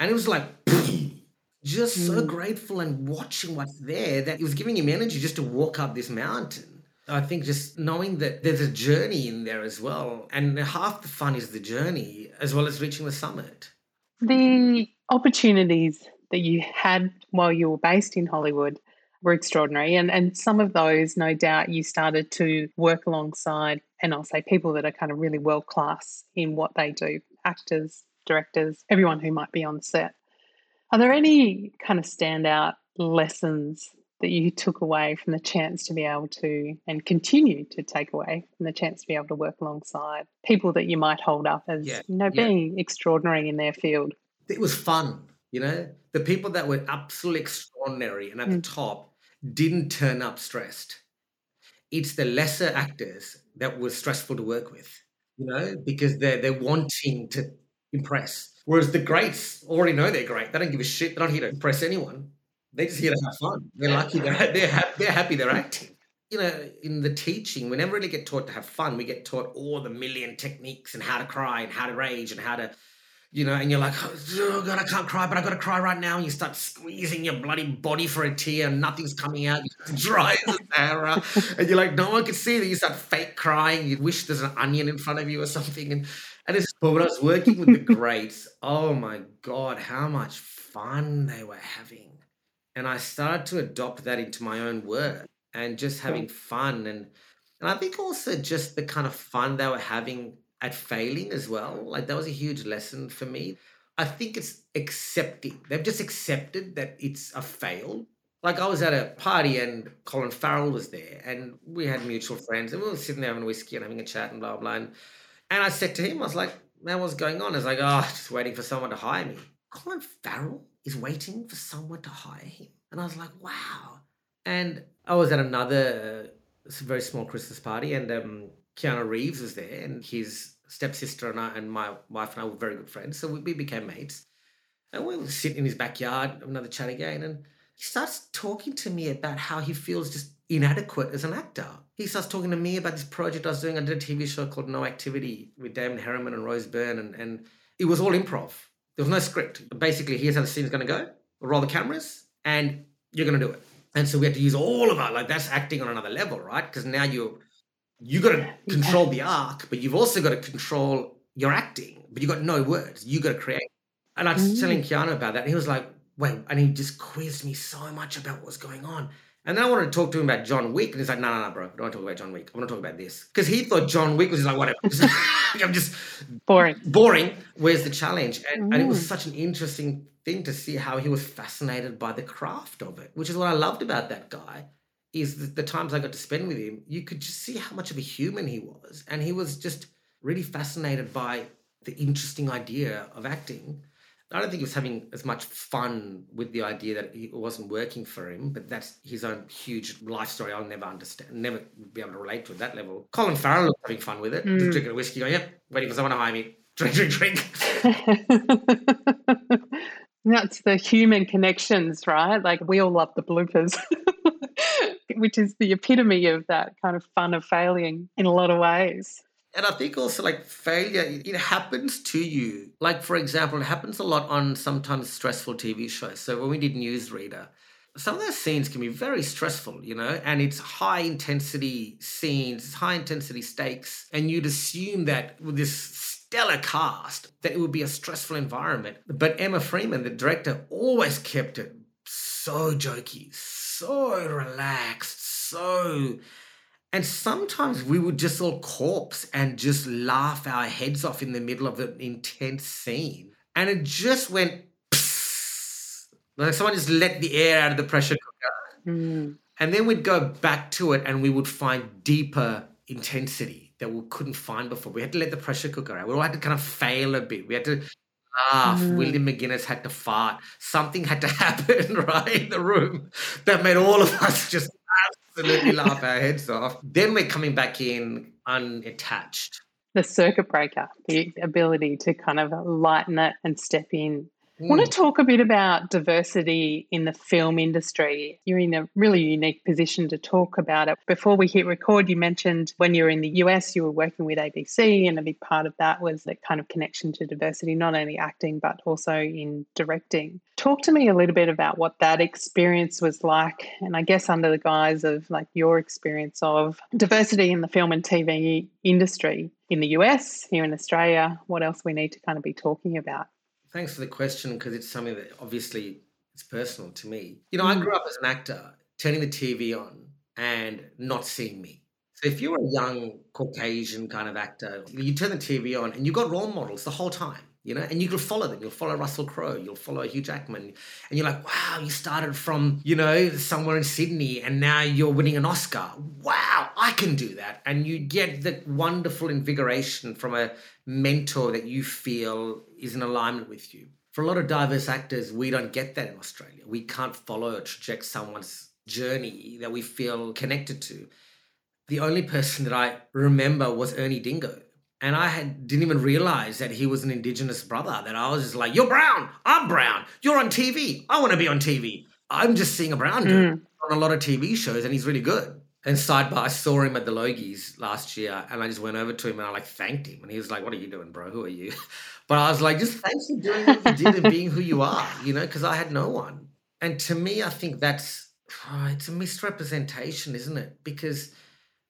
And it was like, just so mm. grateful and watching what's there that it was giving him energy just to walk up this mountain. I think just knowing that there's a journey in there as well. And half the fun is the journey as well as reaching the summit. The opportunities that you had while you were based in Hollywood were extraordinary. And, and some of those, no doubt, you started to work alongside, and I'll say people that are kind of really world class in what they do actors, directors, everyone who might be on set. Are there any kind of standout lessons that you took away from the chance to be able to and continue to take away from the chance to be able to work alongside people that you might hold up as yeah, you know being extraordinary in their field? It was fun you know? The people that were absolutely extraordinary and at mm. the top didn't turn up stressed. It's the lesser actors that were stressful to work with you know because they're they're wanting to impress Whereas the greats already know they're great. They don't give a shit. They're not here to impress anyone. They're just here to have fun. They're lucky. They're they're, ha- they're happy. They're acting. you know, in the teaching, we never really get taught to have fun. We get taught all the million techniques and how to cry and how to rage and how to, you know, and you're like, oh God, I can't cry, but I got to cry right now. And you start squeezing your bloody body for a tear and nothing's coming out. You're dry as a and you're like, no one can see that. You start fake crying. You wish there's an onion in front of you or something. And, it's, but when I was working with the greats, oh my God, how much fun they were having. And I started to adopt that into my own work and just having fun and and I think also just the kind of fun they were having at failing as well. Like that was a huge lesson for me. I think it's accepting. They've just accepted that it's a fail. Like I was at a party and Colin Farrell was there and we had mutual friends and we were sitting there having a whiskey and having a chat and blah blah. And, and I said to him, I was like, man, what's going on? I was like, oh, just waiting for someone to hire me. Colin Farrell is waiting for someone to hire him. And I was like, wow. And I was at another uh, very small Christmas party, and um, Keanu Reeves was there, and his stepsister and I and my wife and I were very good friends, so we, we became mates. And we were sitting in his backyard, another chat again, and he starts talking to me about how he feels just inadequate as an actor. He starts talking to me about this project I was doing. I did a TV show called No Activity with Damon Herriman and Rose Byrne, and, and it was all improv. There was no script. Basically, here's how the scene's going to go. Roll the cameras, and you're going to do it. And so we had to use all of our like that's acting on another level, right? Because now you're you got to control the arc, but you've also got to control your acting. But you've got no words. You got to create. And I was mm. telling Keanu about that, and he was like, "Wait!" And he just quizzed me so much about what was going on. And then I wanted to talk to him about John Wick, and he's like, "No, no, no, bro, I don't want to talk about John Wick. I want to talk about this." Because he thought John Wick was like, "Whatever." I'm just boring. Boring. Where's the challenge? And, mm. and it was mm. such an interesting thing to see how he was fascinated by the craft of it, which is what I loved about that guy. Is the, the times I got to spend with him, you could just see how much of a human he was, and he was just really fascinated by the interesting idea of acting. I don't think he was having as much fun with the idea that it wasn't working for him, but that's his own huge life story. I'll never understand, never be able to relate to at that level. Colin Farrell was having fun with it, mm. just drinking a whiskey, going, "Yep, waiting for someone to hire me." Drink, drink, drink. That's the human connections, right? Like we all love the bloopers, which is the epitome of that kind of fun of failing in a lot of ways. And I think also like failure, it happens to you. Like, for example, it happens a lot on sometimes stressful TV shows. So when we did Newsreader, some of those scenes can be very stressful, you know, and it's high intensity scenes, high intensity stakes. And you'd assume that with this stellar cast that it would be a stressful environment. But Emma Freeman, the director, always kept it so jokey, so relaxed, so. And sometimes we would just all corpse and just laugh our heads off in the middle of an intense scene. And it just went like someone just let the air out of the pressure cooker. Mm. And then we'd go back to it and we would find deeper intensity that we couldn't find before. We had to let the pressure cooker out. We all had to kind of fail a bit. We had to laugh. Mm. William McInnes had to fart. Something had to happen, right, in the room that made all of us just absolutely laugh our heads off. Then we're coming back in unattached. The circuit breaker, the ability to kind of lighten it and step in I want to mm. talk a bit about diversity in the film industry. You're in a really unique position to talk about it. Before we hit record, you mentioned when you were in the US, you were working with ABC, and a big part of that was that kind of connection to diversity, not only acting, but also in directing. Talk to me a little bit about what that experience was like, and I guess under the guise of like your experience of diversity in the film and TV industry in the US, here in Australia, what else we need to kind of be talking about. Thanks for the question because it's something that obviously it's personal to me. You know, I mm. grew up as an actor, turning the TV on and not seeing me. So if you're a young Caucasian kind of actor, you turn the TV on and you've got role models the whole time you know, and you can follow them. You'll follow Russell Crowe, you'll follow Hugh Jackman, and you're like, wow, you started from, you know, somewhere in Sydney and now you're winning an Oscar. Wow, I can do that. And you get the wonderful invigoration from a mentor that you feel is in alignment with you. For a lot of diverse actors, we don't get that in Australia. We can't follow or traject someone's journey that we feel connected to. The only person that I remember was Ernie Dingo and I had, didn't even realize that he was an Indigenous brother. That I was just like, "You're brown, I'm brown. You're on TV. I want to be on TV. I'm just seeing a brown dude mm. on a lot of TV shows, and he's really good." And sidebar, I saw him at the Logies last year and I just went over to him and I like thanked him. And he was like, What are you doing, bro? Who are you? But I was like, just thanks for doing what you did and being who you are, you know, because I had no one. And to me, I think that's oh, it's a misrepresentation, isn't it? Because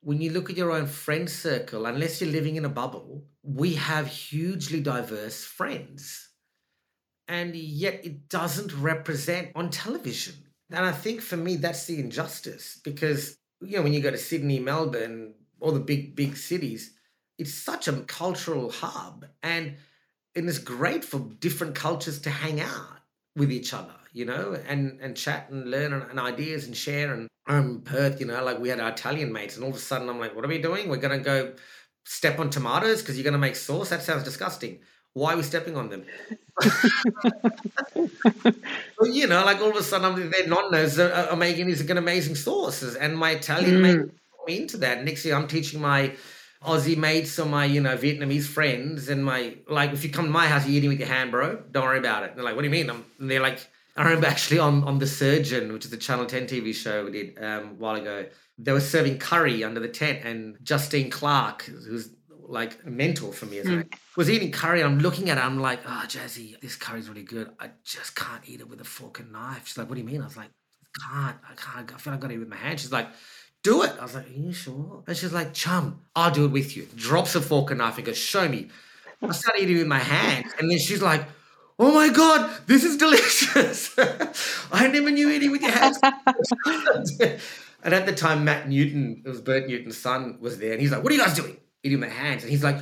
when you look at your own friend circle, unless you're living in a bubble, we have hugely diverse friends. And yet it doesn't represent on television. And I think for me, that's the injustice because, you know, when you go to Sydney, Melbourne, all the big, big cities, it's such a cultural hub. And, and it's great for different cultures to hang out with each other, you know, and, and chat and learn and, and ideas and share. And I'm Perth, you know, like we had our Italian mates, and all of a sudden I'm like, what are we doing? We're going to go step on tomatoes because you're going to make sauce? That sounds disgusting. Why are we stepping on them? well, you know, like all of a sudden, I'm, their nonnas are, are making these amazing sauces, and my Italian mm. mate me into that. Next year, I'm teaching my Aussie mates or my, you know, Vietnamese friends, and my like, if you come to my house, you're eating with your hand, bro. Don't worry about it. And they're like, what do you mean? I'm, and they're like, I remember actually on on the Surgeon, which is the Channel Ten TV show we did um, a while ago. They were serving curry under the tent, and Justine Clarke, who's like a mentor for me as mm. was eating curry. I'm looking at it. I'm like, oh, Jazzy, this curry's really good. I just can't eat it with a fork and knife. She's like, what do you mean? I was like, can't. I can't. I feel like I got to eat with my hand. She's like, do it. I was like, are you sure? And she's like, chum, I'll do it with you. Drops a fork and knife and goes, show me. I start eating with my hand. And then she's like, oh my God, this is delicious. I never knew eating with your hands. and at the time, Matt Newton, it was Bert Newton's son, was there. And he's like, what are you guys doing? Eating with my hands. And he's like,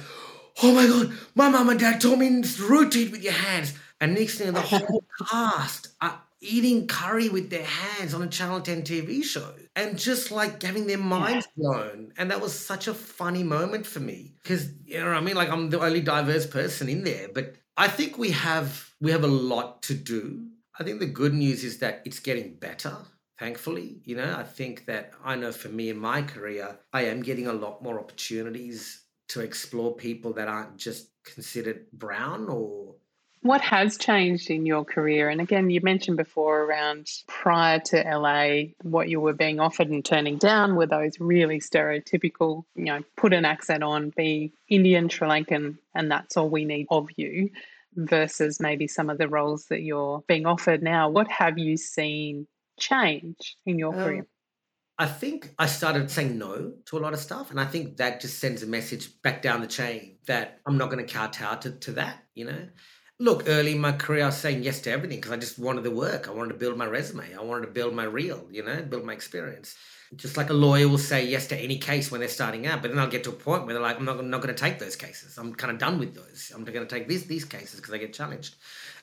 oh my God, my mom and dad told me to eat with your hands. And next thing, the whole cast are eating curry with their hands on a Channel 10 TV show and just like having their minds blown. And that was such a funny moment for me because, you know what I mean? Like, I'm the only diverse person in there, but I think we have we have a lot to do. I think the good news is that it's getting better, thankfully. You know, I think that I know for me in my career, I am getting a lot more opportunities to explore people that aren't just considered brown or what has changed in your career? And again, you mentioned before around prior to LA, what you were being offered and turning down were those really stereotypical, you know, put an accent on, be Indian, Sri Lankan, and that's all we need of you, versus maybe some of the roles that you're being offered now. What have you seen change in your um, career? I think I started saying no to a lot of stuff. And I think that just sends a message back down the chain that I'm not going to kowtow to, to that, you know? Look, early in my career, I was saying yes to everything because I just wanted the work. I wanted to build my resume. I wanted to build my reel, you know, build my experience. Just like a lawyer will say yes to any case when they're starting out, but then I'll get to a point where they're like, I'm not, I'm not going to take those cases. I'm kind of done with those. I'm going to take these these cases because I get challenged.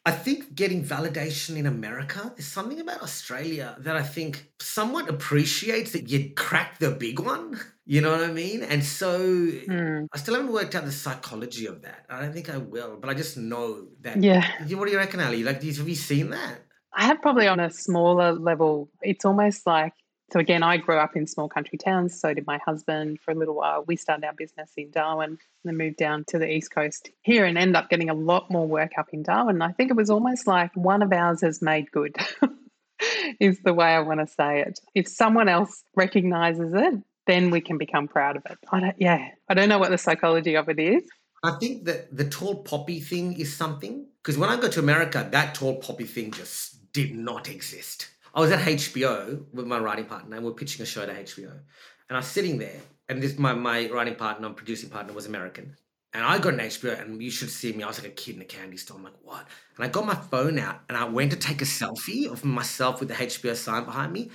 I think getting validation in America, there's something about Australia that I think somewhat appreciates that you cracked the big one. You know what I mean? And so mm. I still haven't worked out the psychology of that. I don't think I will, but I just know that. Yeah. What do you reckon, Ali? Like, have you seen that? I have probably on a smaller level. It's almost like so again, I grew up in small country towns. So did my husband for a little while. We started our business in Darwin and then moved down to the east coast here and end up getting a lot more work up in Darwin. I think it was almost like one of ours has made good. is the way I want to say it. If someone else recognizes it, then we can become proud of it. I don't, yeah, I don't know what the psychology of it is. I think that the tall poppy thing is something because when I go to America, that tall poppy thing just did not exist. I was at HBO with my writing partner, and we are pitching a show to HBO. And I was sitting there, and this my my writing partner, and producing partner, was American. And I got an HBO, and you should see me. I was like a kid in a candy store. I'm like, what? And I got my phone out, and I went to take a selfie of myself with the HBO sign behind me.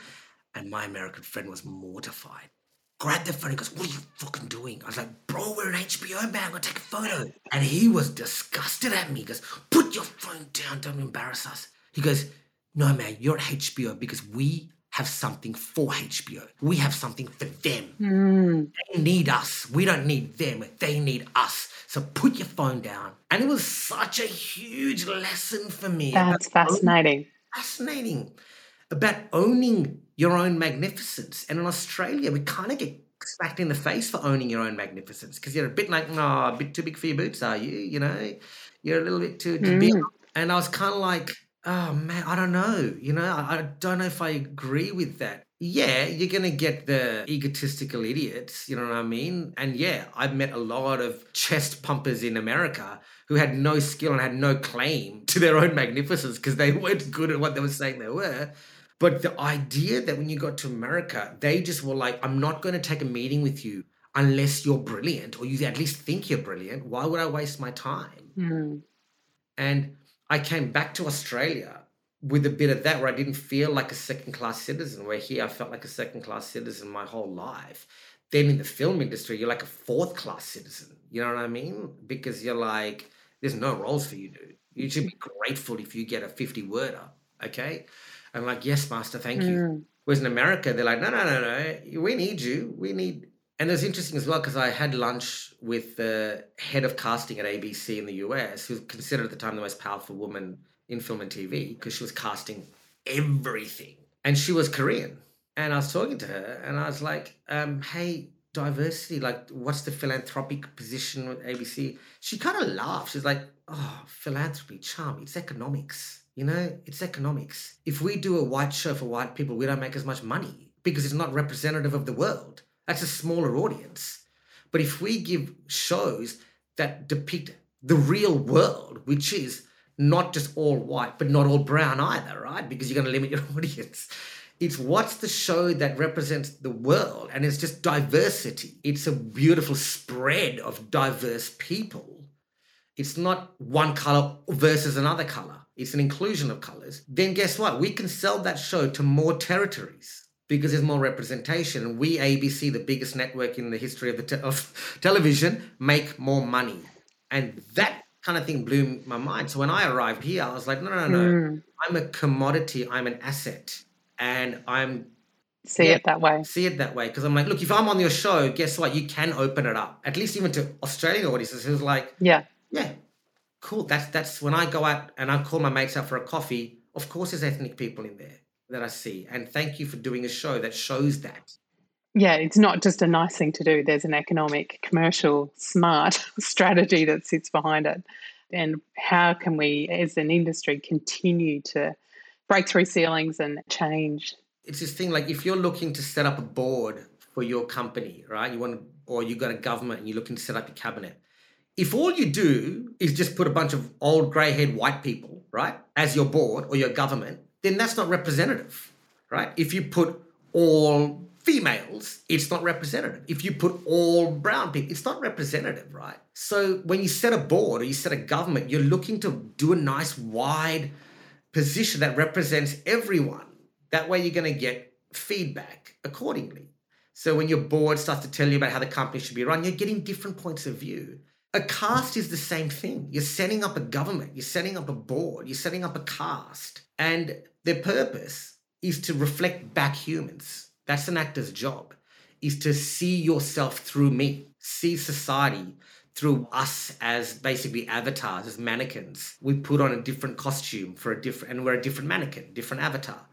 And my American friend was mortified. Grabbed the phone. He goes, "What are you fucking doing?" I was like, "Bro, we're an HBO man. I'm gonna take a photo." And he was disgusted at me. He goes, "Put your phone down. Don't embarrass us." He goes, no, man, you're at HBO because we have something for HBO. We have something for them. Mm. They need us. We don't need them. They need us. So put your phone down. And it was such a huge lesson for me. That's fascinating. Owning, fascinating. About owning your own magnificence. And in Australia, we kind of get smacked in the face for owning your own magnificence because you're a bit like, oh, a bit too big for your boots, are you? You know, you're a little bit too, too mm. big. And I was kind of like, Oh man, I don't know. You know, I, I don't know if I agree with that. yeah, you're going to get the egotistical idiots, you know what I mean? And yeah, I've met a lot of chest pumpers in America who had no skill and had no claim to their own magnificence because they weren't good at what they were saying they were. But the idea that when you got to America, they just were like, I'm not going to take a meeting with you unless you're brilliant or you at least think you're brilliant. Why would I waste my time? Mm. And I came back to Australia with a bit of that where I didn't feel like a second class citizen, where here I felt like a second class citizen my whole life. Then in the film industry, you're like a fourth class citizen. You know what I mean? Because you're like, there's no roles for you, dude. You should be grateful if you get a 50 worder. Okay. I'm like, yes, master, thank you. Mm. Whereas in America, they're like, no, no, no, no, we need you. We need. And it's interesting as well because I had lunch with the head of casting at ABC in the US, who's considered at the time the most powerful woman in film and TV because she was casting everything. And she was Korean. And I was talking to her and I was like, um, hey, diversity, like, what's the philanthropic position with ABC? She kind of laughed. She's like, oh, philanthropy, Chum, it's economics. You know, it's economics. If we do a white show for white people, we don't make as much money because it's not representative of the world. That's a smaller audience. But if we give shows that depict the real world, which is not just all white, but not all brown either, right? Because you're going to limit your audience. It's what's the show that represents the world, and it's just diversity. It's a beautiful spread of diverse people. It's not one color versus another color. It's an inclusion of colors. Then guess what? We can sell that show to more territories because there's more representation. We ABC, the biggest network in the history of the te- of television, make more money, and that kind of thing blew my mind. So when I arrived here, I was like, no, no, no, Mm. I'm a commodity. I'm an asset, and I'm See Yeah. it that way. see it that way because I'm like, look, if I'm on your show, guess what? You can open it up, at least even to Australian audiences who's like, Yeah. yeah, cool. That's that's when I go out and I call my mates out for a coffee. Of course, there's ethnic people in there that I see, and thank you for doing a show that shows that. Yeah, it's not just a nice thing to do. There's an economic, commercial, smart strategy that sits behind it. And how can we, as an industry, continue to break through ceilings and change? It's this thing like if you're looking to set up a board for your company, right? You want, or you've got a government and you're looking to set up your cabinet. If all you do is just put a bunch of old grey-haired white people, right, as your board or your government, then that's not representative, right? If you put all females, it's not representative. If you put all brown people, it's not representative, right? So when you set a board or you set a government, you're looking to do a nice wide position that represents everyone. That way you're going to get feedback accordingly. So when your board starts to tell you about how the company should be run, you're getting different points of view. A cast is the same thing. You're setting up a government, you're setting up a board, you're setting up a cast. And their purpose is to reflect back humans. That's an actor's job, is to see yourself through me, see society through us as basically avatars, as mannequins. We put on a different costume for a different, and we're a different mannequin, different avatar.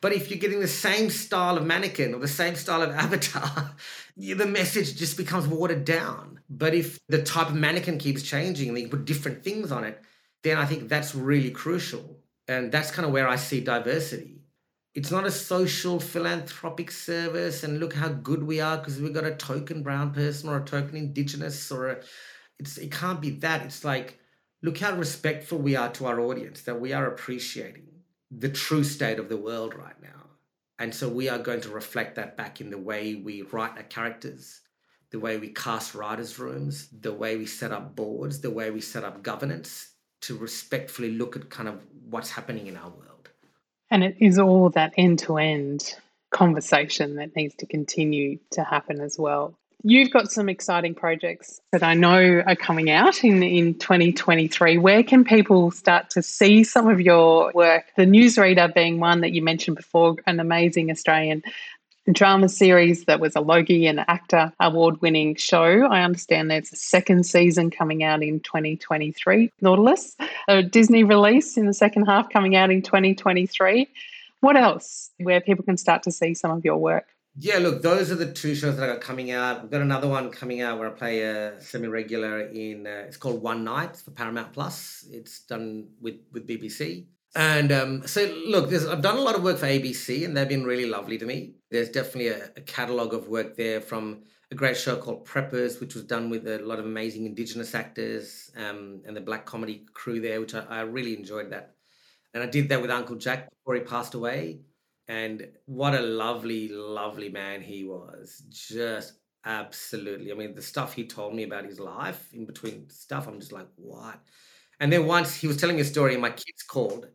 But if you're getting the same style of mannequin or the same style of avatar, the message just becomes watered down. But if the type of mannequin keeps changing and you put different things on it, then I think that's really crucial. And that's kind of where I see diversity. It's not a social philanthropic service and look how good we are because we've got a token brown person or a token indigenous or a, it's it can't be that. It's like look how respectful we are to our audience, that we are appreciating the true state of the world right now. And so we are going to reflect that back in the way we write our characters, the way we cast writers' rooms, the way we set up boards, the way we set up governance to respectfully look at kind of what's happening in our world. And it is all that end to end conversation that needs to continue to happen as well. You've got some exciting projects that I know are coming out in, in 2023. Where can people start to see some of your work? The Newsreader being one that you mentioned before, an amazing Australian drama series that was a Logie and AACTA award winning show. I understand there's a second season coming out in 2023. Nautilus, a Disney release in the second half coming out in 2023. What else where people can start to see some of your work? Yeah, look, those are the two shows that I got coming out. We've got another one coming out where I play a semi-regular in. Uh, it's called One Night for Paramount Plus. It's done with with BBC. And um, so, look, I've done a lot of work for ABC, and they've been really lovely to me. There's definitely a, a catalogue of work there from a great show called Preppers, which was done with a lot of amazing Indigenous actors um, and the black comedy crew there, which I, I really enjoyed that. And I did that with Uncle Jack before he passed away. And what a lovely, lovely man he was. Just absolutely. I mean, the stuff he told me about his life in between stuff, I'm just like, what? And then once he was telling me a story, and my kids called,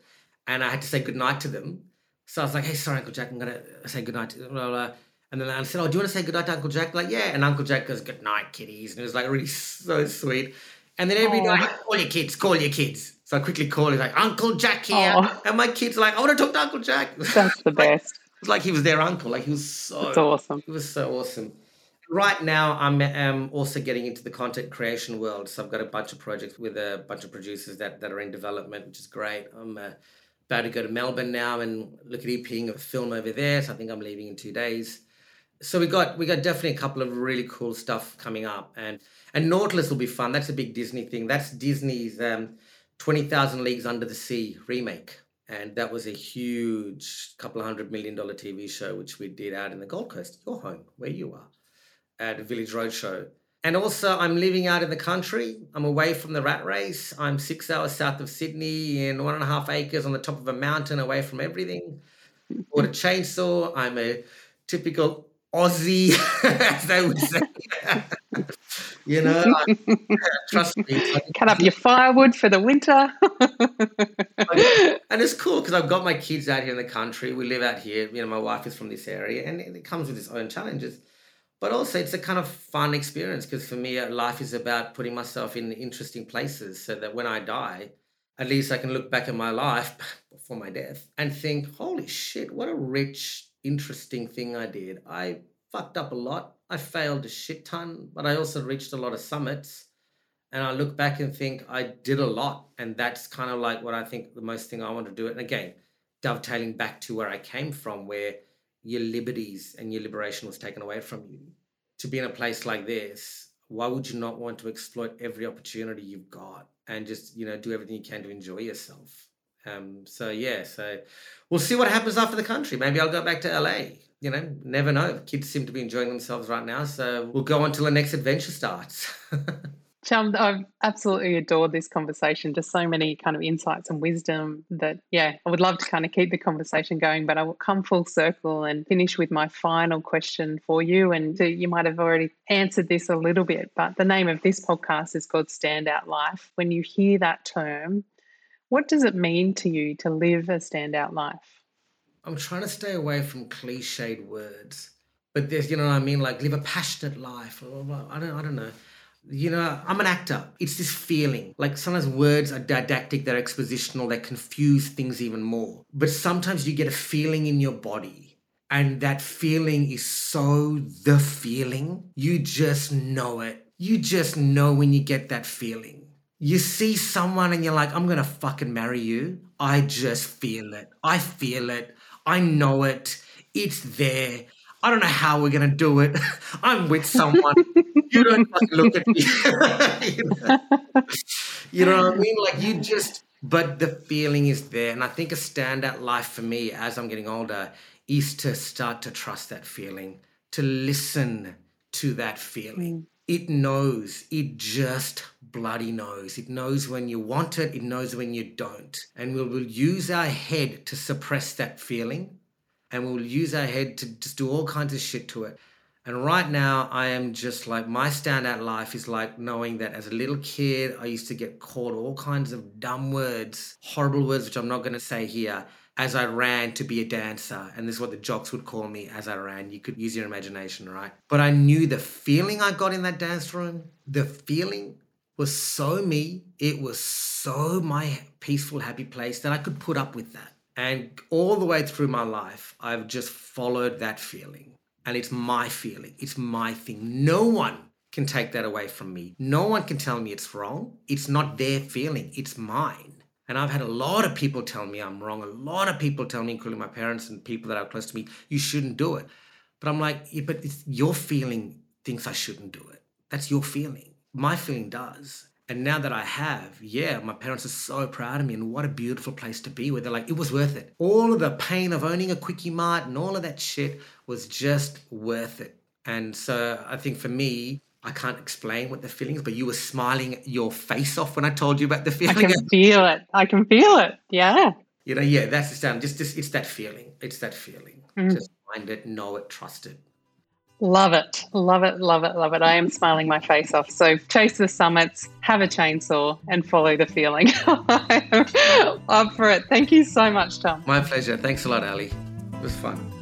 and I had to say goodnight to them. So I was like, hey, sorry, Uncle Jack, I'm going to say goodnight to blah, blah. And then I said, oh, do you want to say goodnight to Uncle Jack? Like, yeah. And Uncle Jack goes, good night, kiddies. And it was like really so sweet. And then every night, call your kids, call your kids. So I quickly call. He's like, Uncle Jack here, Aww. and my kids are like, I want to talk to Uncle Jack. That's the like, best. It's like he was their uncle. Like he was so. That's awesome. He was so awesome. Right now, I'm um, also getting into the content creation world. So I've got a bunch of projects with a bunch of producers that, that are in development, which is great. I'm uh, about to go to Melbourne now and look at EPing a film over there. So I think I'm leaving in two days. So we got we got definitely a couple of really cool stuff coming up, and and Nautilus will be fun. That's a big Disney thing. That's Disney's um, 20,000 Leagues Under the Sea remake. And that was a huge couple of hundred million dollar TV show, which we did out in the Gold Coast, your home, where you are, at Village Roadshow. And also, I'm living out in the country. I'm away from the rat race. I'm six hours south of Sydney in one and a half acres on the top of a mountain, away from everything. Bought a chainsaw. I'm a typical Aussie, as they would say. you know, trust me. Cut up your firewood for the winter. and it's cool because I've got my kids out here in the country. We live out here. You know, my wife is from this area, and it comes with its own challenges. But also, it's a kind of fun experience because for me, uh, life is about putting myself in interesting places so that when I die, at least I can look back at my life before my death and think, holy shit, what a rich, interesting thing I did. I fucked up a lot. I failed a shit ton, but I also reached a lot of summits. And I look back and think I did a lot. And that's kind of like what I think the most thing I want to do. And again, dovetailing back to where I came from, where your liberties and your liberation was taken away from you. To be in a place like this, why would you not want to exploit every opportunity you've got and just, you know, do everything you can to enjoy yourself? Um, so yeah, so we'll see what happens after the country. Maybe I'll go back to LA you know, never know. Kids seem to be enjoying themselves right now. So we'll go on till the next adventure starts. Chum, I've absolutely adored this conversation. Just so many kind of insights and wisdom that, yeah, I would love to kind of keep the conversation going, but I will come full circle and finish with my final question for you. And you might have already answered this a little bit, but the name of this podcast is called Standout Life. When you hear that term, what does it mean to you to live a standout life? I'm trying to stay away from cliched words. But there's, you know what I mean? Like live a passionate life. I don't, I don't know. You know, I'm an actor. It's this feeling. Like sometimes words are didactic, they're expositional, they confuse things even more. But sometimes you get a feeling in your body. And that feeling is so the feeling. You just know it. You just know when you get that feeling. You see someone and you're like, I'm gonna fucking marry you. I just feel it. I feel it. I know it. It's there. I don't know how we're gonna do it. I'm with someone. you don't look at me. you, know? you know what I mean? Like you just but the feeling is there. And I think a standout life for me as I'm getting older is to start to trust that feeling, to listen to that feeling. Mm. It knows, it just bloody knows. It knows when you want it, it knows when you don't. And we will use our head to suppress that feeling. And we'll use our head to just do all kinds of shit to it. And right now, I am just like, my standout life is like knowing that as a little kid, I used to get called all kinds of dumb words, horrible words, which I'm not going to say here, as I ran to be a dancer. And this is what the jocks would call me as I ran. You could use your imagination, right? But I knew the feeling I got in that dance room, the feeling was so me. It was so my peaceful, happy place that I could put up with that. And all the way through my life, I've just followed that feeling. And it's my feeling, it's my thing. No one can take that away from me. No one can tell me it's wrong. It's not their feeling, it's mine. And I've had a lot of people tell me I'm wrong. A lot of people tell me, including my parents and people that are close to me, you shouldn't do it. But I'm like, yeah, but your feeling thinks I shouldn't do it. That's your feeling my feeling does. And now that I have, yeah, my parents are so proud of me and what a beautiful place to be where they're like, it was worth it. All of the pain of owning a quickie mart and all of that shit was just worth it. And so I think for me, I can't explain what the feeling is, but you were smiling your face off when I told you about the feeling. I can feel it. I can feel it. Yeah. You know, yeah, that's the sound. Just, just it's that feeling. It's that feeling. Mm. Just find it, know it, trust it. Love it. Love it. Love it. Love it. I am smiling my face off. So chase the summits, have a chainsaw, and follow the feeling. up for it. Thank you so much, Chum. My pleasure. Thanks a lot, Ali. It was fun.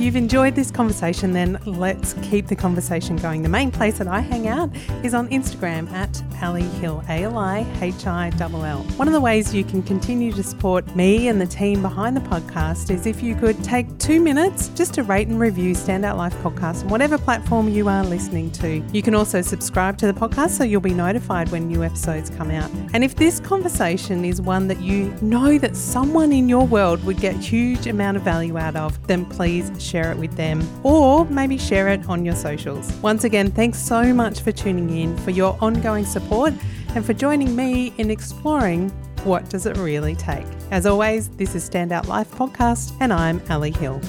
You've enjoyed this conversation, then let's keep the conversation going. The main place that I hang out is on Instagram at Ali Hill, A L I H I L L. One of the ways you can continue to support me and the team behind the podcast is if you could take two minutes just to rate and review Standout Life Podcast on whatever platform you are listening to. You can also subscribe to the podcast so you'll be notified when new episodes come out. And if this conversation is one that you know that someone in your world would get huge amount of value out of, then please share it with them or maybe share it on your socials. Once again, thanks so much for tuning in, for your ongoing support, and for joining me in exploring what does it really take. As always, this is Standout Life Podcast, and I'm Ali Hill.